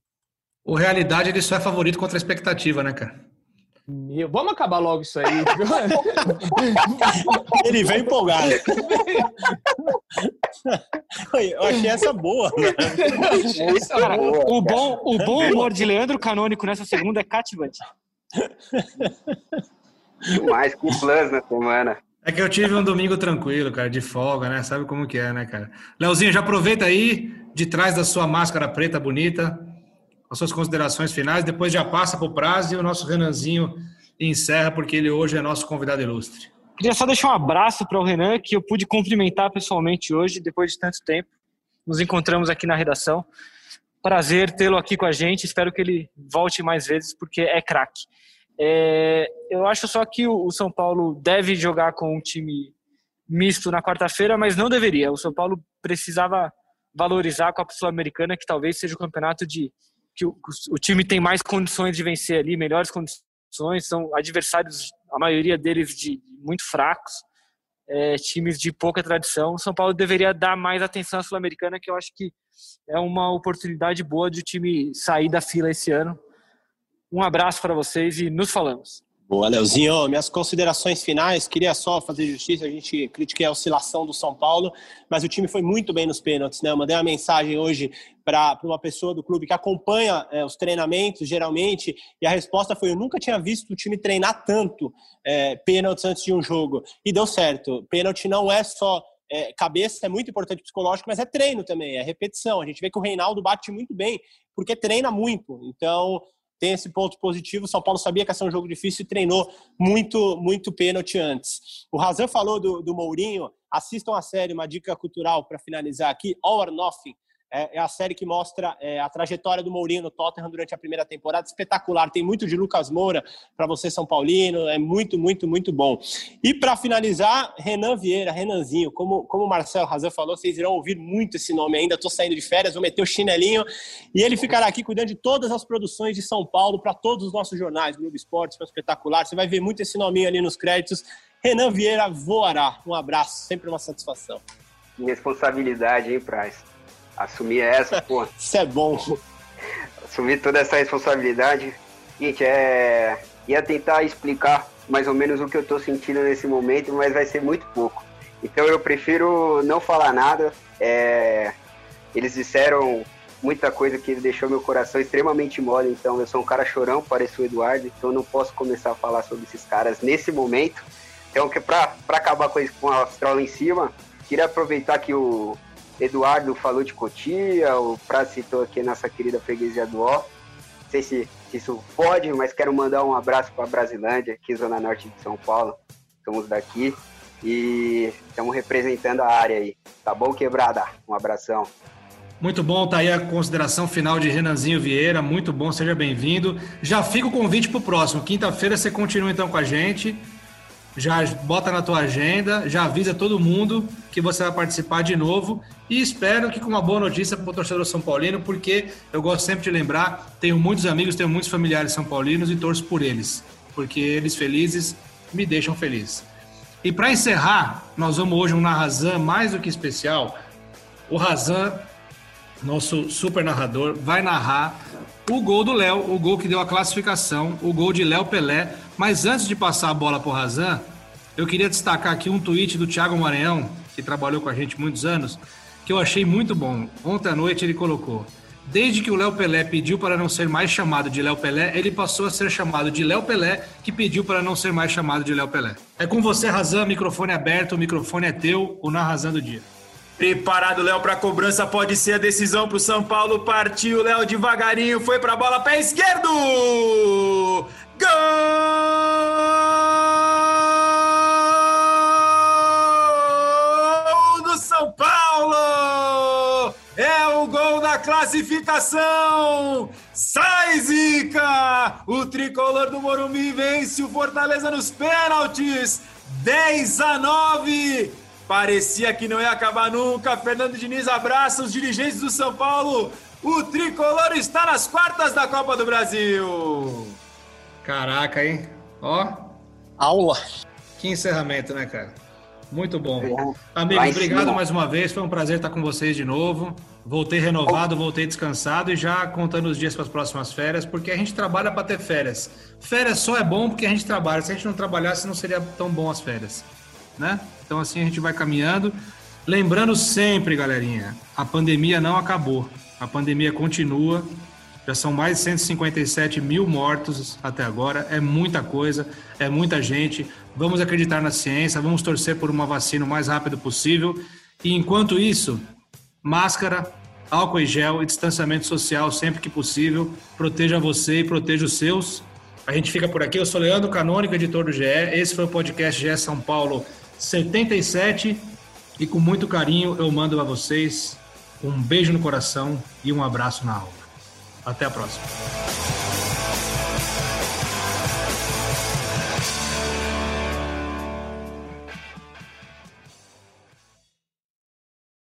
O Realidade ele só é favorito contra a expectativa, né, cara? Meu, vamos acabar logo isso aí. Ele vem empolgado. Eu achei essa boa. Né? Cara, o, bom, o bom humor de Leandro Canônico nessa segunda é cativante. Mais com plus na semana. É que eu tive um domingo tranquilo, cara, de folga, né? Sabe como que é, né, cara? Leozinho, já aproveita aí, de trás da sua máscara preta bonita, as suas considerações finais, depois já passa para o prazo e o nosso Renanzinho encerra, porque ele hoje é nosso convidado ilustre. Queria só deixar um abraço para o Renan, que eu pude cumprimentar pessoalmente hoje, depois de tanto tempo. Nos encontramos aqui na redação. Prazer tê-lo aqui com a gente. Espero que ele volte mais vezes, porque é craque. É, eu acho só que o São Paulo deve jogar com um time misto na quarta-feira, mas não deveria. O São Paulo precisava valorizar a Copa Sul-Americana, que talvez seja o campeonato de que o, o time tem mais condições de vencer ali, melhores condições, são adversários, a maioria deles de muito fracos, é, times de pouca tradição. O São Paulo deveria dar mais atenção à Sul-Americana, que eu acho que é uma oportunidade boa de o time sair da fila esse ano. Um abraço para vocês e nos falamos. Boa, Leozinho. Minhas considerações finais, queria só fazer justiça, a gente critiquei a oscilação do São Paulo, mas o time foi muito bem nos pênaltis, né? Eu mandei uma mensagem hoje para uma pessoa do clube que acompanha é, os treinamentos, geralmente, e a resposta foi, eu nunca tinha visto o time treinar tanto é, pênaltis antes de um jogo. E deu certo. Pênalti não é só é, cabeça é muito importante psicológico, mas é treino também, é repetição. A gente vê que o Reinaldo bate muito bem, porque treina muito. Então, tem esse ponto positivo. O São Paulo sabia que ia ser um jogo difícil e treinou muito, muito pênalti antes. O Razan falou do, do Mourinho. Assistam a série, uma dica cultural para finalizar aqui: All or Nothing é, é, a série que mostra é, a trajetória do Mourinho no Tottenham durante a primeira temporada. Espetacular. Tem muito de Lucas Moura para você, São Paulino. É muito, muito, muito bom. E para finalizar, Renan Vieira, Renanzinho. Como, como o Marcelo Razan falou, vocês irão ouvir muito esse nome ainda. Estou saindo de férias, vou meter o chinelinho. E ele ficará aqui cuidando de todas as produções de São Paulo para todos os nossos jornais, Globo Esportes, Espetacular. Você vai ver muito esse nominho ali nos créditos. Renan Vieira voará. Um abraço, sempre uma satisfação. Responsabilidade, hein, Price? Assumir essa, pô. Isso é bom. Assumir toda essa responsabilidade. Gente, é. Ia tentar explicar mais ou menos o que eu tô sentindo nesse momento, mas vai ser muito pouco. Então eu prefiro não falar nada. É... Eles disseram muita coisa que deixou meu coração extremamente mole, então eu sou um cara chorão, pareço o Eduardo, então eu não posso começar a falar sobre esses caras nesse momento. Então, que para acabar com, com a astral em cima, queria aproveitar que o, Eduardo falou de Cotia, o Prato citou aqui nossa querida freguesia do Ó. Não sei se, se isso pode, mas quero mandar um abraço para a Brasilândia, aqui Zona Norte de São Paulo. Estamos daqui e estamos representando a área aí. Tá bom, quebrada? Um abração. Muito bom, tá aí a consideração final de Renanzinho Vieira, muito bom, seja bem-vindo. Já fica o convite para o próximo. Quinta-feira você continua então com a gente já bota na tua agenda, já avisa todo mundo que você vai participar de novo e espero que com uma boa notícia para o torcedor São Paulino, porque eu gosto sempre de lembrar, tenho muitos amigos, tenho muitos familiares são paulinos e torço por eles, porque eles felizes me deixam feliz. E para encerrar, nós vamos hoje um Narrazan mais do que especial. O Razan, nosso super narrador, vai narrar o gol do Léo, o gol que deu a classificação, o gol de Léo Pelé. Mas antes de passar a bola para o Razan, eu queria destacar aqui um tweet do Thiago Maranhão, que trabalhou com a gente muitos anos, que eu achei muito bom. Ontem à noite ele colocou: Desde que o Léo Pelé pediu para não ser mais chamado de Léo Pelé, ele passou a ser chamado de Léo Pelé, que pediu para não ser mais chamado de Léo Pelé. É com você, Razan, microfone aberto, o microfone é teu, o Na Razan do Dia. Preparado, Léo, para a cobrança, pode ser a decisão para o São Paulo. Partiu, Léo devagarinho, foi para a bola, pé esquerdo! Gol do São Paulo! É o gol da classificação! Sai, Zica! O tricolor do Morumbi vence o Fortaleza nos pênaltis! 10 a 9! Parecia que não ia acabar nunca. Fernando Diniz abraça os dirigentes do São Paulo. O tricolor está nas quartas da Copa do Brasil! Caraca, hein? Ó. Aula. Que encerramento, né, cara? Muito bom. Amigos, obrigado mais uma vez. Foi um prazer estar com vocês de novo. Voltei renovado, voltei descansado e já contando os dias para as próximas férias, porque a gente trabalha para ter férias. Férias só é bom porque a gente trabalha. Se a gente não trabalhasse, não seria tão bom as férias, né? Então assim a gente vai caminhando. Lembrando sempre, galerinha, a pandemia não acabou. A pandemia continua. Já são mais de 157 mil mortos até agora. É muita coisa, é muita gente. Vamos acreditar na ciência, vamos torcer por uma vacina o mais rápido possível. E enquanto isso, máscara, álcool e gel e distanciamento social sempre que possível. Proteja você e proteja os seus. A gente fica por aqui. Eu sou Leandro Canônico, editor do GE. Esse foi o podcast GE São Paulo 77. E com muito carinho eu mando a vocês um beijo no coração e um abraço na alma. Até a próxima.